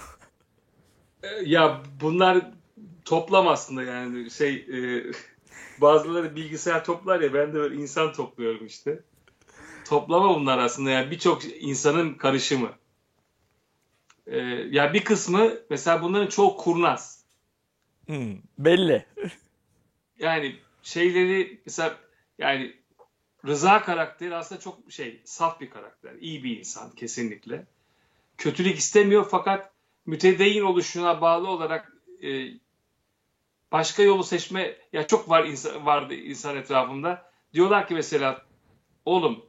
Ya bunlar toplam aslında yani şey e, bazıları bilgisayar toplar ya ben de böyle insan topluyorum işte. Toplama bunlar aslında yani birçok insanın karışımı. E, ya bir kısmı mesela bunların çoğu kurnaz. Hmm, belli. Yani şeyleri mesela yani Rıza karakteri aslında çok şey saf bir karakter. iyi bir insan kesinlikle. Kötülük istemiyor fakat mütedeyyin oluşuna bağlı olarak e, başka yolu seçme ya çok var insan, vardı insan etrafımda. Diyorlar ki mesela oğlum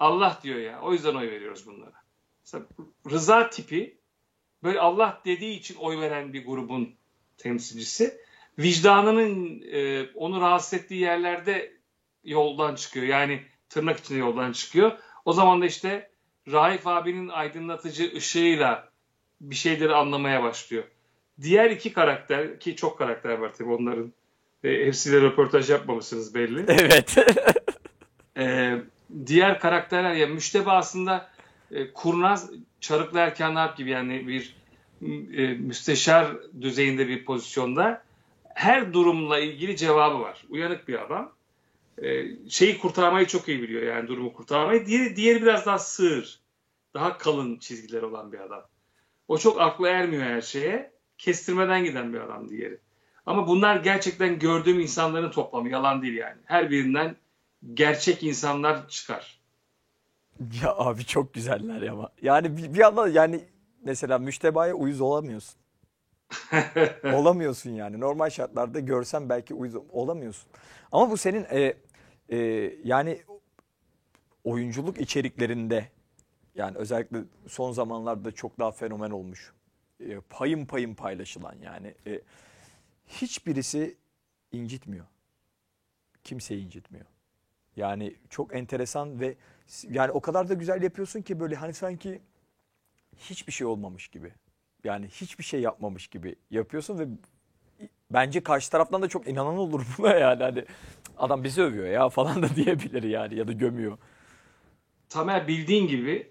Allah diyor ya o yüzden oy veriyoruz bunlara. Mesela Rıza tipi böyle Allah dediği için oy veren bir grubun temsilcisi. Vicdanının e, onu rahatsız ettiği yerlerde yoldan çıkıyor. Yani tırnak içinde yoldan çıkıyor. O zaman da işte Raif abinin aydınlatıcı ışığıyla bir şeyleri anlamaya başlıyor. Diğer iki karakter ki çok karakter var tabii onların. E, hepsiyle röportaj yapmamışsınız belli. Evet. Ee, diğer karakterler ya Müşteba aslında e, kurnaz Çarıklı Erkan Alp gibi yani bir e, müsteşar düzeyinde bir pozisyonda her durumla ilgili cevabı var. Uyanık bir adam. E, şeyi kurtarmayı çok iyi biliyor yani durumu kurtarmayı. Diğeri, diğeri biraz daha sığır. Daha kalın çizgiler olan bir adam. O çok aklı ermiyor her şeye. Kestirmeden giden bir adam diğeri. Ama bunlar gerçekten gördüğüm insanların toplamı. Yalan değil yani. Her birinden gerçek insanlar çıkar. Ya abi çok güzeller ya. ama. Yani bir, bir anda yani mesela müştebaya uyuz olamıyorsun. Olamıyorsun yani. Normal şartlarda görsen belki uyuz olamıyorsun. Ama bu senin e, e, yani oyunculuk içeriklerinde yani özellikle son zamanlarda çok daha fenomen olmuş. E, payın payın paylaşılan yani. E, hiçbirisi incitmiyor. Kimseyi incitmiyor. Yani çok enteresan ve yani o kadar da güzel yapıyorsun ki böyle hani sanki hiçbir şey olmamış gibi. Yani hiçbir şey yapmamış gibi yapıyorsun ve bence karşı taraftan da çok inanan olur buna yani hani adam bizi övüyor ya falan da diyebilir yani ya da gömüyor. Tamer bildiğin gibi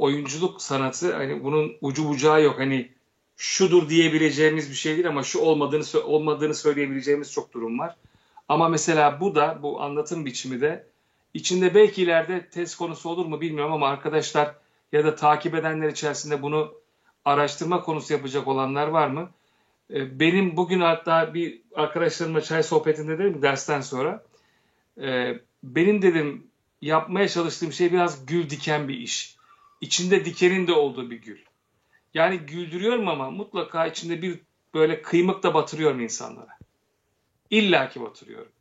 oyunculuk sanatı hani bunun ucu bucağı yok. Hani şudur diyebileceğimiz bir şey değil ama şu olmadığını olmadığını söyleyebileceğimiz çok durum var. Ama mesela bu da bu anlatım biçimi de içinde belki ileride test konusu olur mu bilmiyorum ama arkadaşlar ya da takip edenler içerisinde bunu araştırma konusu yapacak olanlar var mı? Ee, Benim bugün hatta bir arkadaşlarımla çay sohbetinde dedim dersten sonra e, benim dedim yapmaya çalıştığım şey biraz gül diken bir iş. İçinde dikenin de olduğu bir gül. Yani güldürüyorum ama mutlaka içinde bir böyle kıymık da batırıyorum insanlara. İlla ki batırıyorum.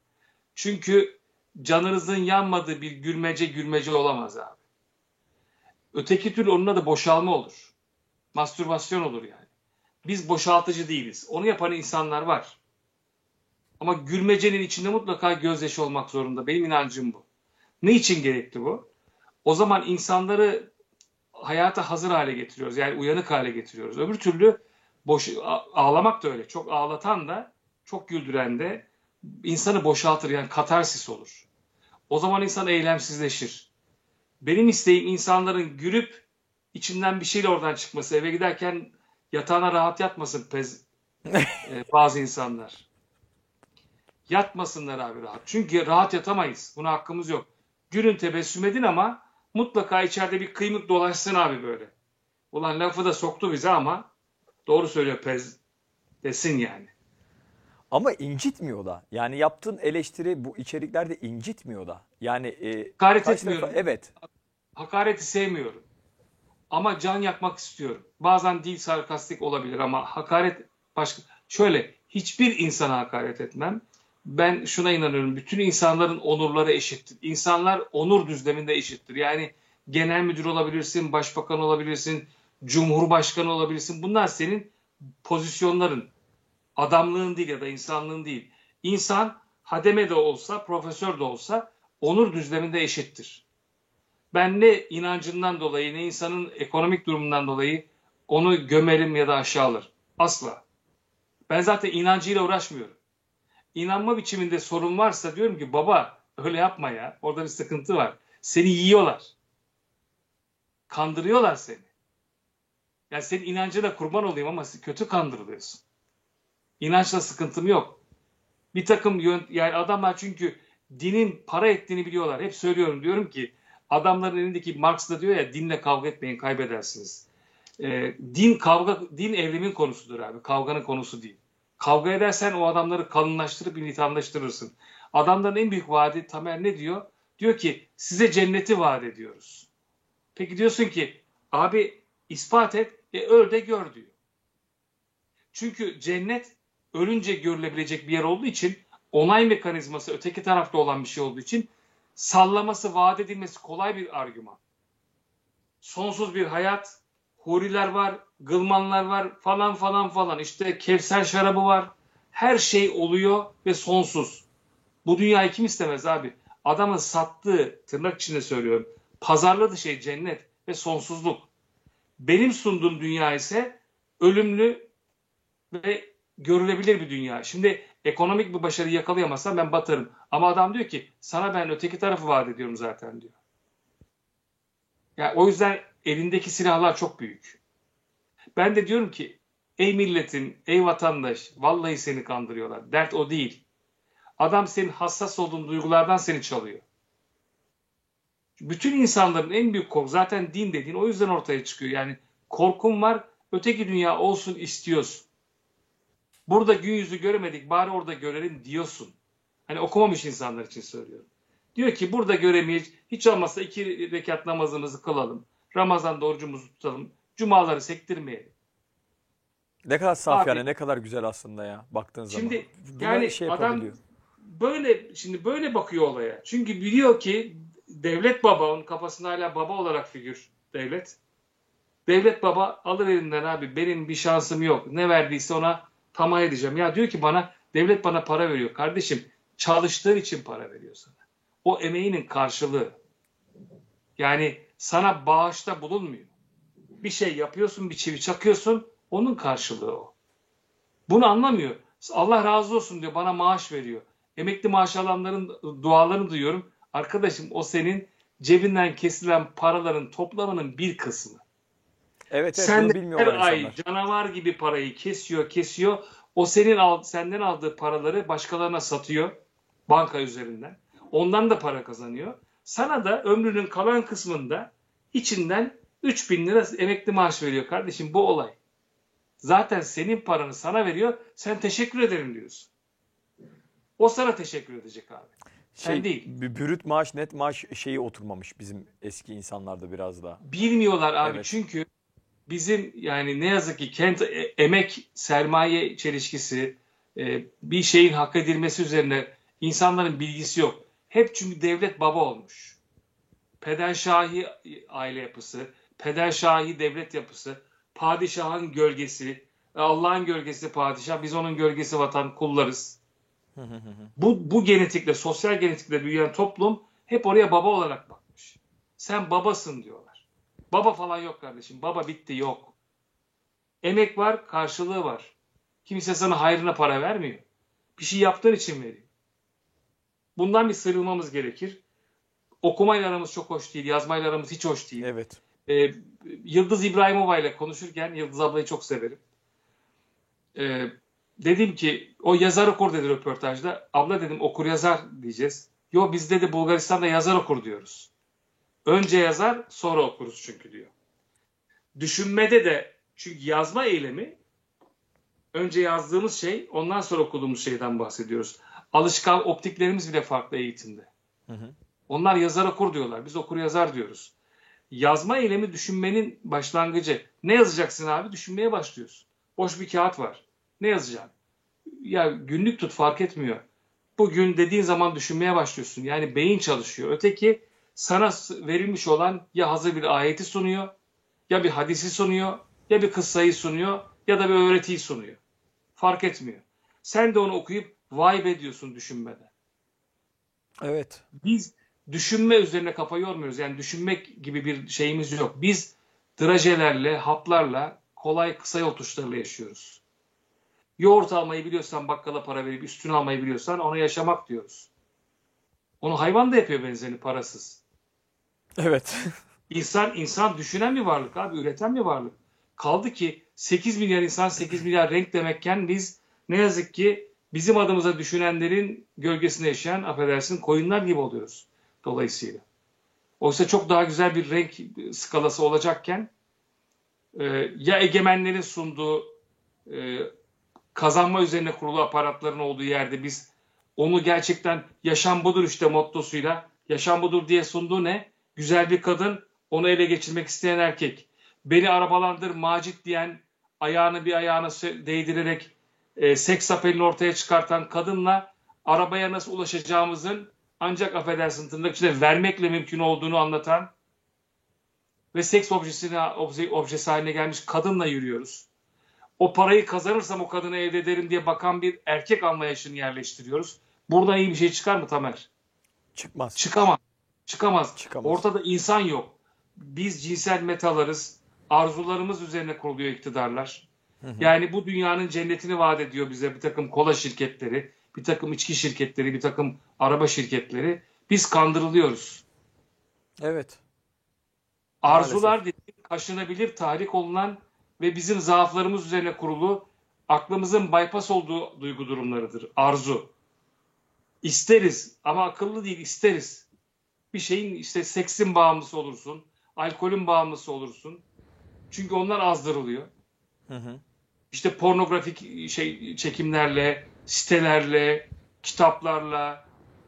Çünkü canınızın yanmadığı bir gülmece gülmece olamaz abi. Öteki türlü onun adı boşalma olur. Mastürbasyon olur yani. Biz boşaltıcı değiliz. Onu yapan insanlar var. Ama gülmecenin içinde mutlaka gözyaşı olmak zorunda. Benim inancım bu. Ne için gerekli bu? O zaman insanları hayata hazır hale getiriyoruz. Yani uyanık hale getiriyoruz. Öbür türlü boş ağlamak da öyle. Çok ağlatan da, çok güldüren de insanı boşaltır. Yani katarsis olur. O zaman insan eylemsizleşir. Benim isteğim insanların gülüp içinden bir şeyle oradan çıkması. Eve giderken yatağına rahat yatmasın pez, e, bazı insanlar. Yatmasınlar abi rahat. Çünkü rahat yatamayız. Buna hakkımız yok. Gülün tebessüm edin ama mutlaka içeride bir kıymık dolaşsın abi böyle. Ulan lafı da soktu bize ama doğru söylüyor Pez desin yani. Ama incitmiyor da. Yani yaptığın eleştiri bu içeriklerde incitmiyor da. Yani e, Hakaret etmiyorum. tarafa- evet. Hakareti sevmiyorum. Ama can yakmak istiyorum. Bazen dil sarkastik olabilir ama hakaret başka. Şöyle hiçbir insana hakaret etmem. Ben şuna inanıyorum. Bütün insanların onurları eşittir. İnsanlar onur düzleminde eşittir. Yani genel müdür olabilirsin, başbakan olabilirsin, cumhurbaşkanı olabilirsin. Bunlar senin pozisyonların. Adamlığın değil ya da insanlığın değil. İnsan hademe de olsa, profesör de olsa onur düzleminde eşittir. Ben ne inancından dolayı ne insanın ekonomik durumundan dolayı onu gömerim ya da aşağılar. Asla. Ben zaten inancıyla uğraşmıyorum. İnanma biçiminde sorun varsa diyorum ki baba öyle yapma ya. Orada bir sıkıntı var. Seni yiyorlar. Kandırıyorlar seni. Yani senin inancına kurban olayım ama kötü kandırılıyorsun. İnançla sıkıntım yok. Bir takım yön, yani adamlar çünkü dinin para ettiğini biliyorlar. Hep söylüyorum diyorum ki adamların elindeki Marx da diyor ya dinle kavga etmeyin kaybedersiniz. Ee, din kavga din evrimin konusudur abi. Kavganın konusu değil. Kavga edersen o adamları kalınlaştırıp militanlaştırırsın. Adamların en büyük vaadi Tamer ne diyor? Diyor ki size cenneti vaat ediyoruz. Peki diyorsun ki abi ispat et e öl de gör diyor. Çünkü cennet ölünce görülebilecek bir yer olduğu için onay mekanizması öteki tarafta olan bir şey olduğu için sallaması, vaat edilmesi kolay bir argüman. Sonsuz bir hayat, huriler var, gılmanlar var falan falan falan. İşte Kevser şarabı var. Her şey oluyor ve sonsuz. Bu dünyayı kim istemez abi? Adamın sattığı, tırnak içinde söylüyorum, pazarladığı şey cennet ve sonsuzluk. Benim sunduğum dünya ise ölümlü ve görülebilir bir dünya. Şimdi ekonomik bir başarı yakalayamazsam ben batarım. Ama adam diyor ki sana ben öteki tarafı vaat ediyorum zaten diyor. Yani o yüzden elindeki silahlar çok büyük. Ben de diyorum ki ey milletin, ey vatandaş vallahi seni kandırıyorlar. Dert o değil. Adam senin hassas olduğun duygulardan seni çalıyor. Bütün insanların en büyük korku zaten din dediğin o yüzden ortaya çıkıyor. Yani korkum var öteki dünya olsun istiyorsun. Burada gün yüzü göremedik bari orada görelim diyorsun. Hani okumamış insanlar için söylüyorum. Diyor ki burada göremeyiz. Hiç olmazsa iki rekat namazımızı kılalım. Ramazan'da orucumuzu tutalım. Cumaları sektirmeyelim. Ne kadar saf Abi- yani ne kadar güzel aslında ya baktığın zaman. Şimdi yani şey adam böyle şimdi böyle bakıyor olaya. Çünkü biliyor ki devlet baba onun kafasında hala baba olarak figür devlet. Devlet baba alır elinden abi benim bir şansım yok. Ne verdiyse ona tamah edeceğim. Ya diyor ki bana devlet bana para veriyor. Kardeşim çalıştığın için para veriyor sana. o emeğinin karşılığı. Yani sana bağışta bulunmuyor. Bir şey yapıyorsun, bir çivi çakıyorsun, onun karşılığı o. Bunu anlamıyor. Allah razı olsun diyor, bana maaş veriyor. Emekli maaş alanların dualarını duyuyorum. Arkadaşım o senin cebinden kesilen paraların toplamının bir kısmı. Evet evet Sen de her bilmiyorlar ay insanlar. canavar gibi parayı kesiyor, kesiyor. O senin al, senden aldığı paraları başkalarına satıyor banka üzerinden. Ondan da para kazanıyor. Sana da ömrünün kalan kısmında içinden 3000 lira emekli maaş veriyor kardeşim bu olay. Zaten senin paranı sana veriyor. Sen teşekkür ederim diyorsun. O sana teşekkür edecek abi. Sen Şey, değil. b- bürüt maaş net maaş şeyi oturmamış bizim eski insanlarda biraz daha. Bilmiyorlar abi Evet. çünkü bizim yani ne yazık ki kent e- emek sermaye çelişkisi e, bir şeyin hak edilmesi üzerine insanların bilgisi yok. Hep çünkü devlet baba olmuş. Pederşahi aile yapısı, pederşahi devlet yapısı, padişahın gölgesi, Allah'ın gölgesi padişah, biz onun gölgesi vatan kullarız. Bu, bu genetikle, sosyal genetikle büyüyen toplum hep oraya baba olarak bakmış. Sen babasın diyorlar. Baba falan yok kardeşim. Baba bitti yok. Emek var, karşılığı var. Kimse sana hayrına para vermiyor. Bir şey yaptığın için veriyor. Bundan bir sıyrılmamız gerekir. Okumayla aramız çok hoş değil, yazmayla aramız hiç hoş değil. Evet. Ee, Yıldız İbrahimova ile konuşurken Yıldız ablayı çok severim. Ee, dedim ki o yazar okur dedi röportajda. Abla dedim okur yazar diyeceğiz. Yo biz dedi Bulgaristan'da yazar okur diyoruz. Önce yazar sonra okuruz çünkü diyor. Düşünmede de çünkü yazma eylemi önce yazdığımız şey ondan sonra okuduğumuz şeyden bahsediyoruz. Alışkan optiklerimiz bile farklı eğitimde. Hı hı. Onlar yazar okur diyorlar. Biz okur yazar diyoruz. Yazma eylemi düşünmenin başlangıcı. Ne yazacaksın abi? Düşünmeye başlıyorsun. Boş bir kağıt var. Ne yazacaksın? Ya günlük tut fark etmiyor. Bugün dediğin zaman düşünmeye başlıyorsun. Yani beyin çalışıyor. Öteki sana verilmiş olan ya hazır bir ayeti sunuyor, ya bir hadisi sunuyor, ya bir kıssayı sunuyor, ya da bir öğretiyi sunuyor. Fark etmiyor. Sen de onu okuyup vay be diyorsun düşünmeden. Evet. Biz düşünme üzerine kafa yormuyoruz. Yani düşünmek gibi bir şeyimiz yok. Biz drajelerle, haplarla, kolay kısa yol tuşlarıyla yaşıyoruz. Yoğurt almayı biliyorsan bakkala para verip üstünü almayı biliyorsan ona yaşamak diyoruz. Onu hayvan da yapıyor benzerini parasız. Evet. İnsan insan düşünen bir varlık abi, üreten bir varlık. Kaldı ki 8 milyar insan 8 milyar renk demekken biz ne yazık ki bizim adımıza düşünenlerin gölgesinde yaşayan affedersin koyunlar gibi oluyoruz dolayısıyla. Oysa çok daha güzel bir renk skalası olacakken e, ya egemenlerin sunduğu e, kazanma üzerine kurulu aparatların olduğu yerde biz onu gerçekten yaşam budur işte mottosuyla yaşam budur diye sunduğu ne? Güzel bir kadın, onu ele geçirmek isteyen erkek. Beni arabalandır Macit diyen, ayağını bir ayağına değdirerek e, seks apelini ortaya çıkartan kadınla arabaya nasıl ulaşacağımızın ancak affedersin tırnak içinde vermekle mümkün olduğunu anlatan ve seks objesine, obje, objesi haline gelmiş kadınla yürüyoruz. O parayı kazanırsam o kadını elde ederim diye bakan bir erkek anlayışını yerleştiriyoruz. Buradan iyi bir şey çıkar mı Tamer? Çıkmaz. Çıkamaz. Çıkamaz. Çıkamaz. Ortada insan yok. Biz cinsel metalarız. Arzularımız üzerine kuruluyor iktidarlar. Yani bu dünyanın cennetini vaat ediyor bize bir takım kola şirketleri, bir takım içki şirketleri, bir takım araba şirketleri. Biz kandırılıyoruz. Evet. Arzular dediğim kaşınabilir, tahrik olunan ve bizim zaaflarımız üzerine kurulu aklımızın bypass olduğu duygu durumlarıdır. Arzu. İsteriz ama akıllı değil isteriz. Bir şeyin işte seksin bağımlısı olursun, alkolün bağımlısı olursun. Çünkü onlar azdırılıyor. Hı hı. İşte pornografik şey çekimlerle, sitelerle, kitaplarla,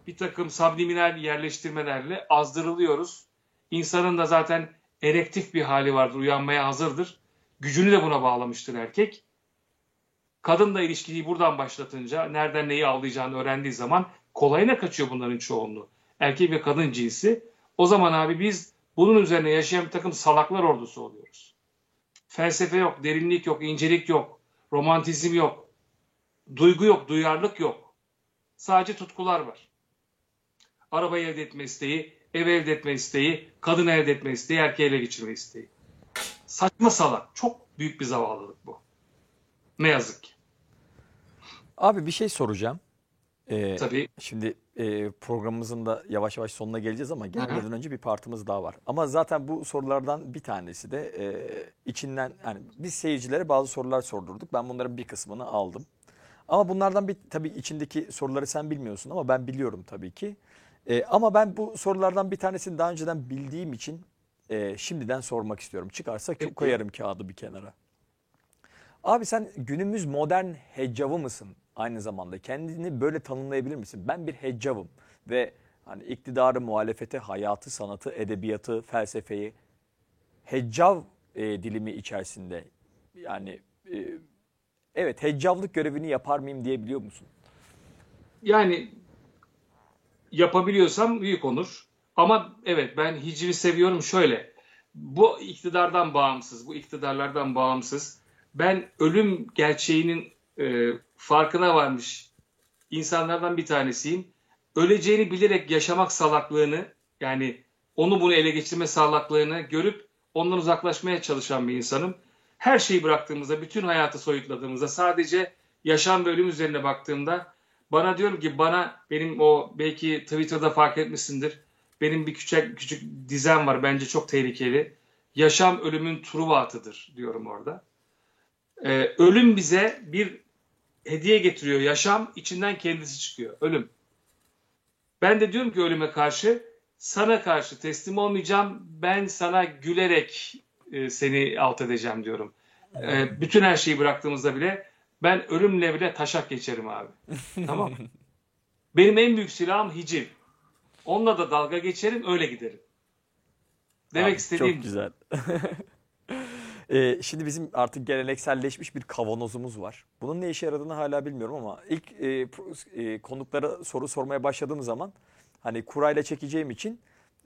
bir takım subliminal yerleştirmelerle azdırılıyoruz. İnsanın da zaten erektif bir hali vardır, uyanmaya hazırdır. Gücünü de buna bağlamıştır erkek. Kadın da ilişkiyi buradan başlatınca, nereden neyi avlayacağını öğrendiği zaman kolayına kaçıyor bunların çoğunluğu. Erkek ve kadın cinsi. O zaman abi biz bunun üzerine yaşayan bir takım salaklar ordusu oluyoruz. Felsefe yok, derinlik yok, incelik yok, romantizm yok, duygu yok, duyarlılık yok. Sadece tutkular var. arabayı elde etme isteği, ev elde etme isteği, kadın elde etme isteği, erkeği ele geçirme isteği. Saçma salak. Çok büyük bir zavallılık bu. Ne yazık ki. Abi bir şey soracağım. Ee, Tabii Şimdi e, programımızın da yavaş yavaş sonuna geleceğiz ama gelmeden önce bir partımız daha var. Ama zaten bu sorulardan bir tanesi de e, içinden yani biz seyircilere bazı sorular sordurduk. Ben bunların bir kısmını aldım. Ama bunlardan bir tabii içindeki soruları sen bilmiyorsun ama ben biliyorum tabii ki. E, ama ben bu sorulardan bir tanesini daha önceden bildiğim için e, şimdiden sormak istiyorum. Çıkarsa koyarım kağıdı bir kenara. Abi sen günümüz modern heccavı mısın aynı zamanda? Kendini böyle tanımlayabilir misin? Ben bir heccavım ve hani iktidarı, muhalefeti, hayatı, sanatı, edebiyatı, felsefeyi heccav e, dilimi içerisinde yani e, evet heccavlık görevini yapar mıyım diyebiliyor musun? yani yapabiliyorsam büyük olur. Ama evet ben hicri seviyorum şöyle. Bu iktidardan bağımsız, bu iktidarlardan bağımsız. Ben ölüm gerçeğinin e, farkına varmış insanlardan bir tanesiyim. Öleceğini bilerek yaşamak salaklığını yani onu bunu ele geçirme salaklığını görüp ondan uzaklaşmaya çalışan bir insanım. Her şeyi bıraktığımızda, bütün hayatı soyutladığımızda sadece yaşam ve ölüm üzerine baktığımda bana diyorum ki bana benim o belki Twitter'da fark etmişsindir. Benim bir küçük küçük dizem var bence çok tehlikeli. Yaşam ölümün Truva atıdır diyorum orada. Ee, ölüm bize bir hediye getiriyor. Yaşam içinden kendisi çıkıyor. Ölüm. Ben de diyorum ki ölüme karşı sana karşı teslim olmayacağım. Ben sana gülerek e, seni alt edeceğim diyorum. E, bütün her şeyi bıraktığımızda bile ben ölümle bile taşak geçerim abi. tamam? Benim en büyük silahım hiciv. Onunla da dalga geçerim öyle giderim. Demek Abi, istediğim Çok güzel. Ee, şimdi bizim artık gelenekselleşmiş bir kavanozumuz var. Bunun ne işe yaradığını hala bilmiyorum ama ilk e, e, konuklara soru sormaya başladığım zaman hani kurayla çekeceğim için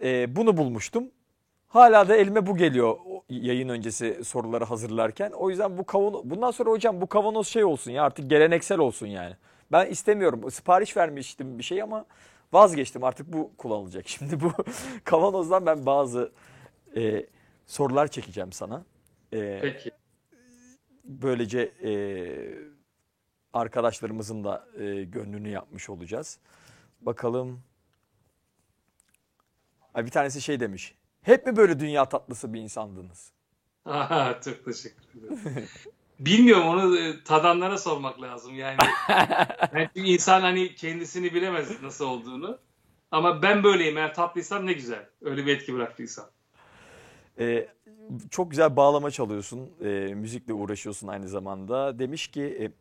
e, bunu bulmuştum. Hala da elime bu geliyor yayın öncesi soruları hazırlarken. O yüzden bu kavanoz bundan sonra hocam bu kavanoz şey olsun ya artık geleneksel olsun yani. Ben istemiyorum. Sipariş vermiştim bir şey ama vazgeçtim. Artık bu kullanılacak. Şimdi bu kavanozdan ben bazı e, sorular çekeceğim sana. E, Peki. böylece e, arkadaşlarımızın da e, gönlünü yapmış olacağız. Bakalım. Ay bir tanesi şey demiş. Hep mi böyle dünya tatlısı bir insandınız? Aha, çok teşekkür ederim. Bilmiyorum onu e, tadanlara sormak lazım yani. yani çünkü insan hani kendisini bilemez nasıl olduğunu. Ama ben böyleyim eğer tatlıysam ne güzel. Öyle bir etki bıraktıysam. E, çok güzel bağlama çalıyorsun. E, müzikle uğraşıyorsun aynı zamanda. Demiş ki e,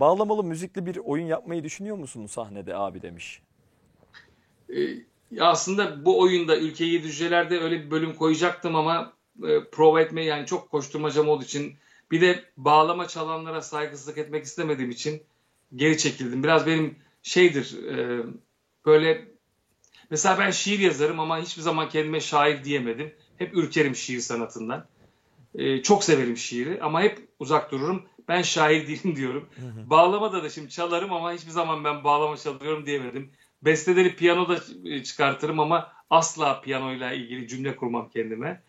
bağlamalı müzikli bir oyun yapmayı düşünüyor musun sahnede abi demiş. Ya aslında bu oyunda ülke yedi öyle bir bölüm koyacaktım ama e, prova etmeye yani çok koşturmacam olduğu için bir de bağlama çalanlara saygısızlık etmek istemediğim için geri çekildim. Biraz benim şeydir e, böyle mesela ben şiir yazarım ama hiçbir zaman kendime şair diyemedim. Hep ürkerim şiir sanatından. E, çok severim şiiri ama hep uzak dururum. Ben şair değilim diyorum. Bağlamada da şimdi çalarım ama hiçbir zaman ben bağlama çalıyorum diyemedim. Besteleri piyanoda e, çıkartırım ama asla piyanoyla ilgili cümle kurmam kendime.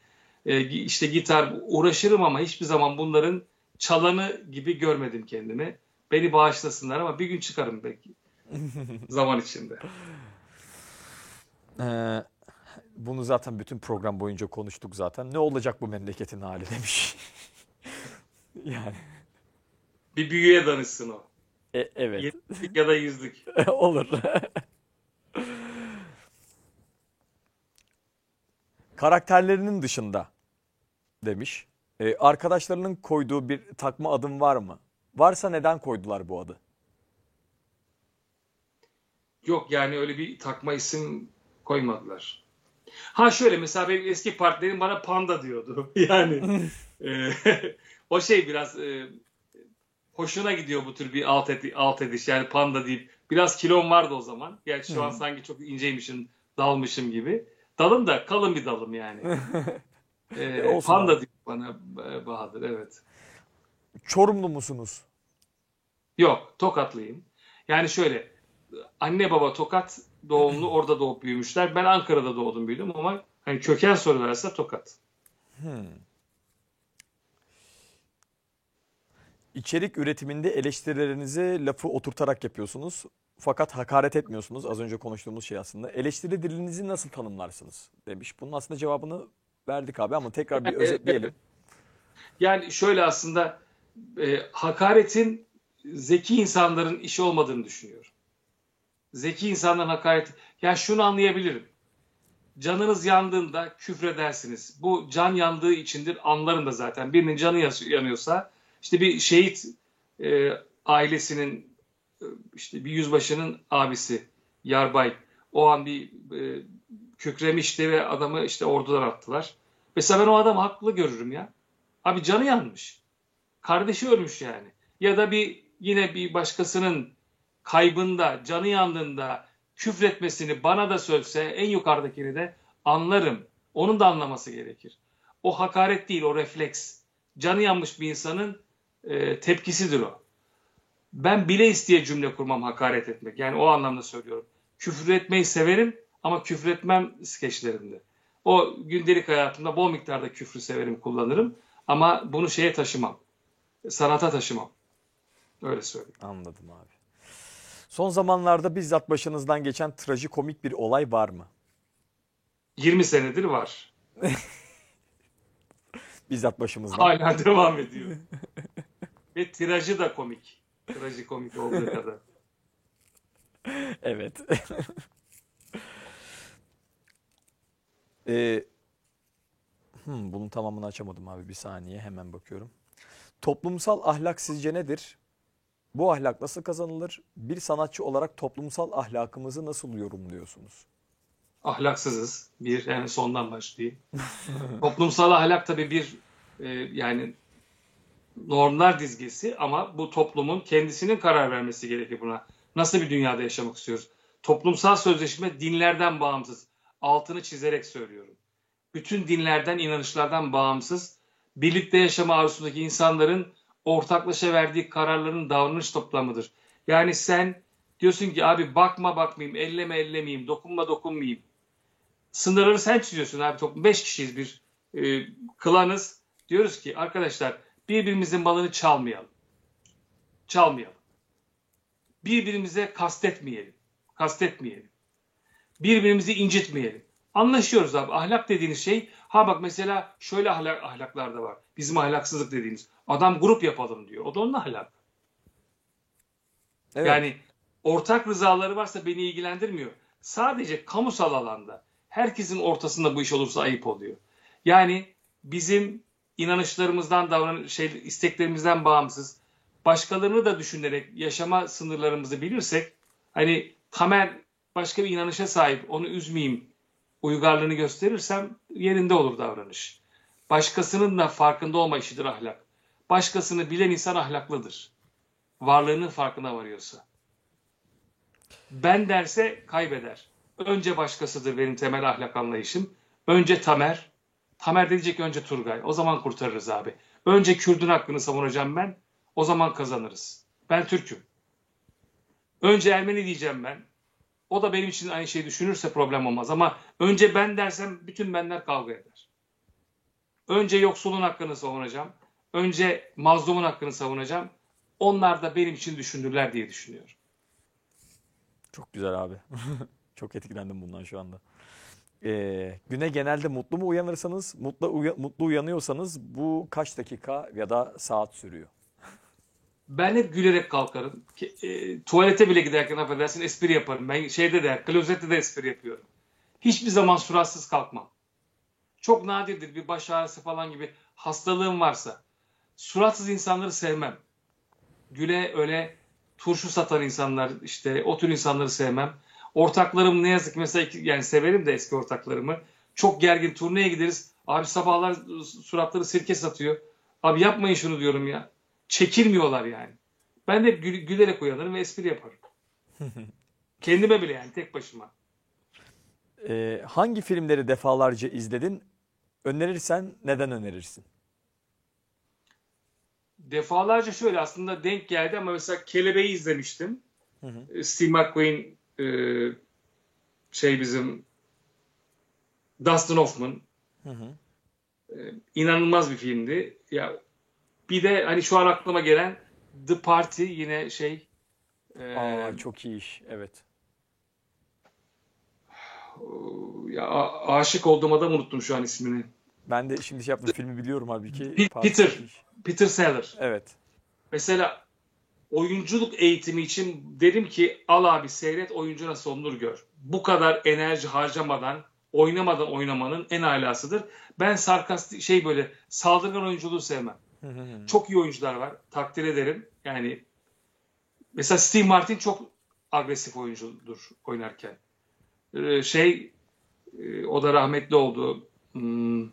E, işte gitar uğraşırım ama hiçbir zaman bunların çalanı gibi görmedim kendimi. Beni bağışlasınlar ama bir gün çıkarım belki. Zaman içinde. Ee, bunu zaten bütün program boyunca konuştuk zaten. Ne olacak bu memleketin hali demiş. yani Bir büyüye danışsın o. e- evet Yetmişlik ya da yüzlük. olur. Karakterlerinin dışında demiş. Ee, arkadaşlarının koyduğu bir takma adım var mı? Varsa neden koydular bu adı? Yok yani öyle bir takma isim koymadılar. Ha şöyle mesela benim eski partnerim bana panda diyordu. Yani e, o şey biraz e, hoşuna gidiyor bu tür bir alt, edi- alt ediş yani panda deyip biraz kilom vardı o zaman. Gerçi şu an sanki çok inceymişim dalmışım gibi. Dalım da kalın bir dalım yani. E, Olsun panda diyor bana e, Bahadır evet. Çorumlu musunuz? Yok, Tokatlıyım. Yani şöyle, anne baba Tokat, doğumlu orada doğup büyümüşler. Ben Ankara'da doğdum büyüdüm ama hani köken sorularsa Tokat. İçerik üretiminde eleştirilerinizi lafı oturtarak yapıyorsunuz. Fakat hakaret etmiyorsunuz. Az önce konuştuğumuz şey aslında. Eleştiri dilinizi nasıl tanımlarsınız demiş. Bunun aslında cevabını verdik abi ama tekrar bir özetleyelim. Yani şöyle aslında e, hakaretin zeki insanların işi olmadığını düşünüyorum. Zeki insanların hakaret... Yani şunu anlayabilirim. Canınız yandığında küfredersiniz. Bu can yandığı içindir anlarım da zaten. Birinin canı yanıyorsa işte bir şehit e, ailesinin e, işte bir yüzbaşının abisi Yarbay o an bir e, kükremişti ve adamı işte ordudan attılar. Mesela ben o adamı haklı görürüm ya. Abi canı yanmış. Kardeşi ölmüş yani. Ya da bir yine bir başkasının kaybında, canı yandığında küfretmesini bana da söylese en yukarıdakini de anlarım. Onun da anlaması gerekir. O hakaret değil, o refleks. Canı yanmış bir insanın e, tepkisidir o. Ben bile isteye cümle kurmam hakaret etmek. Yani o anlamda söylüyorum. Küfür etmeyi severim ama küfür etmem skeçlerimde. O gündelik hayatımda bol miktarda küfrü severim, kullanırım. Ama bunu şeye taşımam. Sanata taşımam. Öyle söyleyeyim. Anladım abi. Son zamanlarda bizzat başınızdan geçen trajikomik bir olay var mı? 20 senedir var. Bizzat başımızdan. Hala devam ediyor. Ve tirajı da komik. Tirajı komik olduğu kadar. Evet. Ee, hmm, bunun tamamını açamadım abi bir saniye hemen bakıyorum. Toplumsal ahlak sizce nedir? Bu ahlak nasıl kazanılır? Bir sanatçı olarak toplumsal ahlakımızı nasıl yorumluyorsunuz? Ahlaksızız. Bir yani sondan başlayayım. Toplumsal ahlak tabii bir e, yani normlar dizgesi ama bu toplumun kendisinin karar vermesi gerekir buna. Nasıl bir dünyada yaşamak istiyoruz? Toplumsal sözleşme dinlerden bağımsız. Altını çizerek söylüyorum. Bütün dinlerden, inanışlardan bağımsız. Birlikte yaşama arzusundaki insanların ortaklaşa verdiği kararların davranış toplamıdır. Yani sen diyorsun ki abi bakma bakmayayım, elleme ellemeyeyim, dokunma dokunmayayım. Sınırları sen çiziyorsun abi. Toplum 5 kişiyiz bir e, klanız. Diyoruz ki arkadaşlar birbirimizin malını çalmayalım. Çalmayalım. Birbirimize kastetmeyelim. Kastetmeyelim. Birbirimizi incitmeyelim. Anlaşıyoruz abi. Ahlak dediğiniz şey ha bak mesela şöyle ahlak, ahlaklar da var. Bizim ahlaksızlık dediğimiz. Adam grup yapalım diyor. O da onun ahlakı. Evet. Yani ortak rızaları varsa beni ilgilendirmiyor. Sadece kamusal alanda herkesin ortasında bu iş olursa ayıp oluyor. Yani bizim inanışlarımızdan davran şey isteklerimizden bağımsız başkalarını da düşünerek yaşama sınırlarımızı bilirsek hani Tamer başka bir inanışa sahip onu üzmeyeyim uygarlığını gösterirsem yerinde olur davranış. Başkasının da farkında olma işidir ahlak. Başkasını bilen insan ahlaklıdır. Varlığının farkına varıyorsa. Ben derse kaybeder. Önce başkasıdır benim temel ahlak anlayışım. Önce Tamer. Tamer diyecek önce Turgay. O zaman kurtarırız abi. Önce Kürdün hakkını savunacağım ben. O zaman kazanırız. Ben Türk'üm. Önce Ermeni diyeceğim ben. O da benim için aynı şeyi düşünürse problem olmaz. Ama önce ben dersem bütün benler kavga eder. Önce yoksulun hakkını savunacağım. Önce mazlumun hakkını savunacağım. Onlar da benim için düşünürler diye düşünüyorum. Çok güzel abi. Çok etkilendim bundan şu anda. Ee, güne genelde mutlu mu uyanırsanız, mutlu, uya- mutlu uyanıyorsanız bu kaç dakika ya da saat sürüyor? Ben hep gülerek kalkarım. E, tuvalete bile giderken affedersin espri yaparım. Ben şeyde de, klozette de espri yapıyorum. Hiçbir zaman suratsız kalkmam. Çok nadirdir bir baş ağrısı falan gibi hastalığım varsa. Suratsız insanları sevmem. Güle öyle turşu satan insanlar işte o tür insanları sevmem. Ortaklarım ne yazık ki mesela yani severim de eski ortaklarımı. Çok gergin turneye gideriz. Abi sabahlar suratları sirke satıyor. Abi yapmayın şunu diyorum ya. Çekilmiyorlar yani. Ben de hep gü- gülerek uyanırım ve espri yaparım. Kendime bile yani tek başıma. Ee, hangi filmleri defalarca izledin? Önerirsen neden önerirsin? Defalarca şöyle aslında denk geldi ama mesela Kelebeği izlemiştim. Hı hı. Steve McQueen e, şey bizim Dustin Hoffman. Hı hı. Ee, inanılmaz bir filmdi. Ya bir de hani şu an aklıma gelen The Party yine şey e, Aa, çok iyi iş. Evet. ya a- aşık olduğum adam unuttum şu an ismini. Ben de şimdi şey yaptım filmi biliyorum halbuki. Parti Peter. Peter Sellers. Evet. Mesela oyunculuk eğitimi için derim ki al abi seyret oyuncu nasıl olunur gör. Bu kadar enerji harcamadan oynamadan oynamanın en alasıdır. Ben sarkastik şey böyle saldırgan oyunculuğu sevmem. Çok iyi oyuncular var. Takdir ederim. Yani mesela Steve Martin çok agresif oyuncudur oynarken. Ee, şey e, o da rahmetli oldu. Hmm.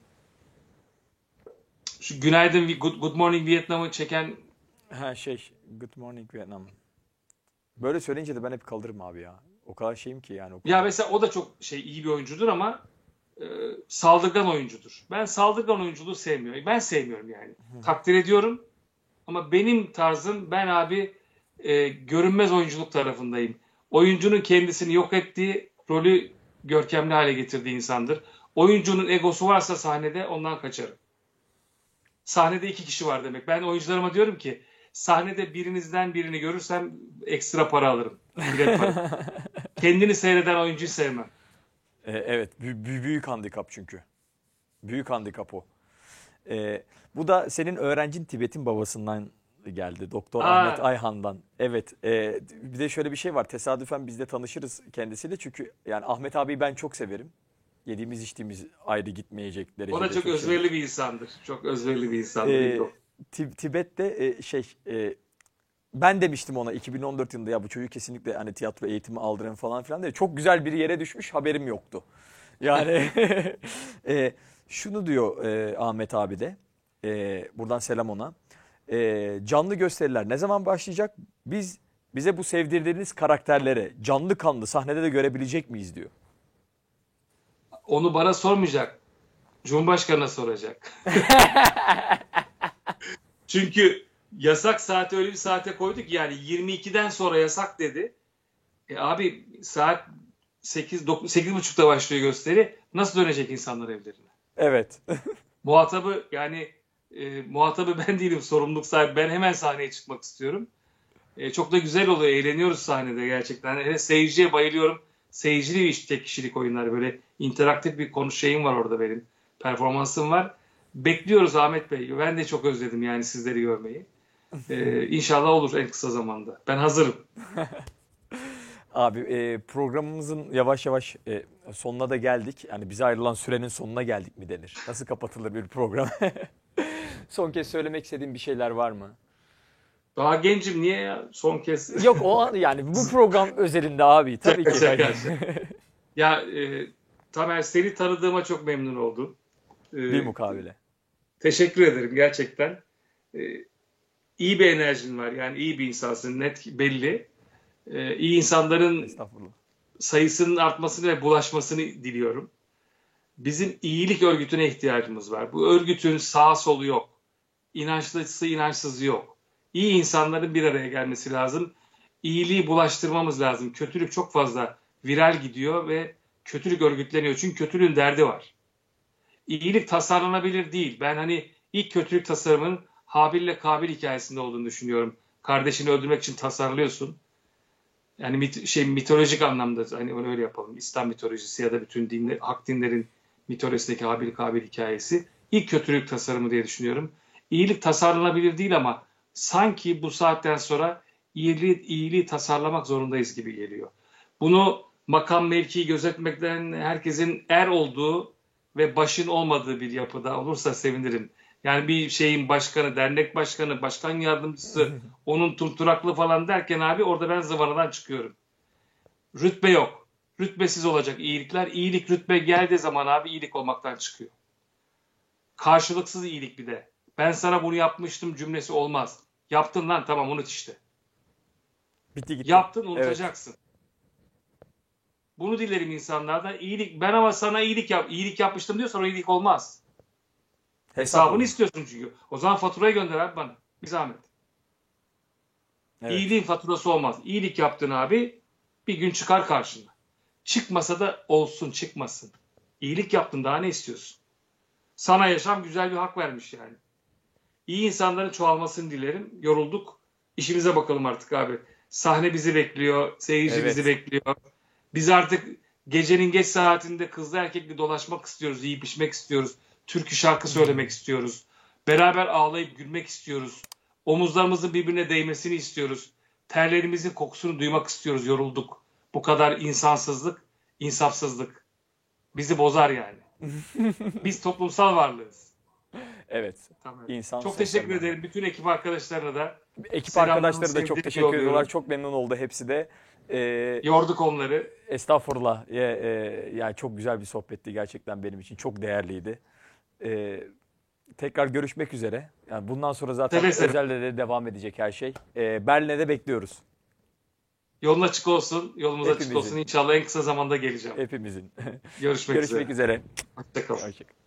Şu Günaydın Good, Good Morning Vietnam'ı çeken Ha şey Good Morning Vietnam. Böyle söyleyince de ben hep kalırım abi ya. O kadar şeyim ki yani. O kadar. Ya mesela o da çok şey iyi bir oyuncudur ama e, saldırgan oyuncudur. Ben saldırgan oyunculuğu sevmiyorum. Ben sevmiyorum yani. Takdir ediyorum ama benim tarzım ben abi e, görünmez oyunculuk tarafındayım. Oyuncunun kendisini yok ettiği rolü görkemli hale getirdiği insandır. Oyuncunun egosu varsa sahnede ondan kaçarım. Sahnede iki kişi var demek. Ben oyuncularıma diyorum ki sahnede birinizden birini görürsem ekstra para alırım. Bilet para. Kendini seyreden oyuncuyu sevmem. Ee, evet. bü- bü- büyük handikap çünkü. Büyük handikap o. Ee, bu da senin öğrencin Tibet'in babasından geldi. Doktor Aa. Ahmet Ayhan'dan. Evet. e, bir de şöyle bir şey var. Tesadüfen biz de tanışırız kendisiyle. Çünkü yani Ahmet abiyi ben çok severim. Yediğimiz içtiğimiz ayrı gitmeyecek derecede. O da çok özverili bir insandır. Çok özverili bir insandır. Ti- Tibet'te e, şey e, ben demiştim ona 2014 yılında ya bu çocuğu kesinlikle hani tiyatro eğitimi aldırın falan filan diye. Çok güzel bir yere düşmüş haberim yoktu. Yani e, şunu diyor e, Ahmet abi de e, buradan selam ona. E, canlı gösteriler ne zaman başlayacak? Biz bize bu sevdirdiğiniz karakterlere canlı kanlı sahnede de görebilecek miyiz diyor. Onu bana sormayacak. Cumhurbaşkanına soracak. Çünkü yasak saati öyle bir saate koyduk yani 22'den sonra yasak dedi. E abi saat 8 8.30'da başlıyor gösteri. Nasıl dönecek insanlar evlerine? Evet. Muhatabı yani e, muhatabı ben değilim sorumluluk sahibi. Ben hemen sahneye çıkmak istiyorum. E, çok da güzel oluyor. Eğleniyoruz sahnede gerçekten. Hele seyirciye bayılıyorum. Seyircili bir iş tek kişilik oyunlar. Böyle interaktif bir konu şeyim var orada benim. Performansım var. Bekliyoruz Ahmet Bey. Ben de çok özledim yani sizleri görmeyi. E, inşallah olur en kısa zamanda. Ben hazırım. Abi e, programımızın yavaş yavaş e, sonuna da geldik. Yani bize ayrılan sürenin sonuna geldik mi denir? Nasıl kapatılır bir program? Son kez söylemek istediğin bir şeyler var mı? Daha gencim niye ya? Son kez. Yok o an yani bu program özelinde abi tabii ki. Şaka, şaka. Ya e, Tamer seni tanıdığıma çok memnun oldum. E, bir mukabele. Teşekkür ederim gerçekten. Ee, iyi bir enerjin var. Yani iyi bir insansın. Net belli. Ee, iyi insanların sayısının artmasını ve bulaşmasını diliyorum. Bizim iyilik örgütüne ihtiyacımız var. Bu örgütün sağ solu yok. İnançlısı inançsızı yok. İyi insanların bir araya gelmesi lazım. İyiliği bulaştırmamız lazım. Kötülük çok fazla viral gidiyor ve kötülük örgütleniyor. Çünkü kötülüğün derdi var. İyilik tasarlanabilir değil. Ben hani ilk kötülük tasarımının Habil ile Kabil hikayesinde olduğunu düşünüyorum. Kardeşini öldürmek için tasarlıyorsun. Yani mit, şey mitolojik anlamda hani onu öyle yapalım. İslam mitolojisi ya da bütün dinler, hak dinlerin mitolojisindeki Habil Kabil hikayesi ilk kötülük tasarımı diye düşünüyorum. İyilik tasarlanabilir değil ama sanki bu saatten sonra iyiliği, iyiliği tasarlamak zorundayız gibi geliyor. Bunu makam mevkiyi gözetmekten herkesin er olduğu ve başın olmadığı bir yapıda olursa sevinirim. Yani bir şeyin başkanı, dernek başkanı, başkan yardımcısı, onun turturaklı falan derken abi orada ben zıvanadan çıkıyorum. Rütbe yok. Rütbesiz olacak iyilikler. İyilik rütbe geldiği zaman abi iyilik olmaktan çıkıyor. Karşılıksız iyilik bir de. Ben sana bunu yapmıştım cümlesi olmaz. Yaptın lan tamam unut işte. Bitti gitti. Yaptın Evet. unutacaksın. Bunu dilerim insanlardan. İyilik ben ama sana iyilik yap iyilik yapmıştım diyorsan o iyilik olmaz. Hesabını istiyorsun çünkü. O zaman faturayı gönder abi bana. Bir zahmet. Evet. İyiliğin faturası olmaz. İyilik yaptın abi bir gün çıkar karşına. Çıkmasa da olsun çıkmasın. İyilik yaptın daha ne istiyorsun? Sana yaşam güzel bir hak vermiş yani. İyi insanların çoğalmasını dilerim. Yorulduk. İşimize bakalım artık abi. Sahne bizi bekliyor. Seyirci Evet. bizi bekliyor. Biz artık gecenin geç saatinde kızlı erkekli dolaşmak istiyoruz. Yiyip içmek istiyoruz. Türkü şarkı söylemek istiyoruz. Beraber ağlayıp gülmek istiyoruz. Omuzlarımızın birbirine değmesini istiyoruz. Terlerimizin kokusunu duymak istiyoruz. Yorulduk. Bu kadar insansızlık, insafsızlık. Bizi bozar yani. Biz toplumsal varlığız. Evet. Tamam. İnsan Çok teşekkür ederim bütün ekip arkadaşlarına da. Ekip arkadaşları da çok teşekkür ediyorlar. Çok memnun oldu hepsi de. Ee, Yorduk onları. estağfurullah. Ya, e, yani çok güzel bir sohbetti gerçekten benim için. Çok değerliydi. Ee, tekrar görüşmek üzere. Yani bundan sonra zaten seve. özelde de devam edecek her şey. Ee, Berlin'e de bekliyoruz. Yolun açık olsun. Yolumuz açık Hepimizin. olsun. İnşallah en kısa zamanda geleceğim. Hepimizin. Görüşmek, görüşmek üzere. üzere. Hoşçakalın. Hoşçakalın.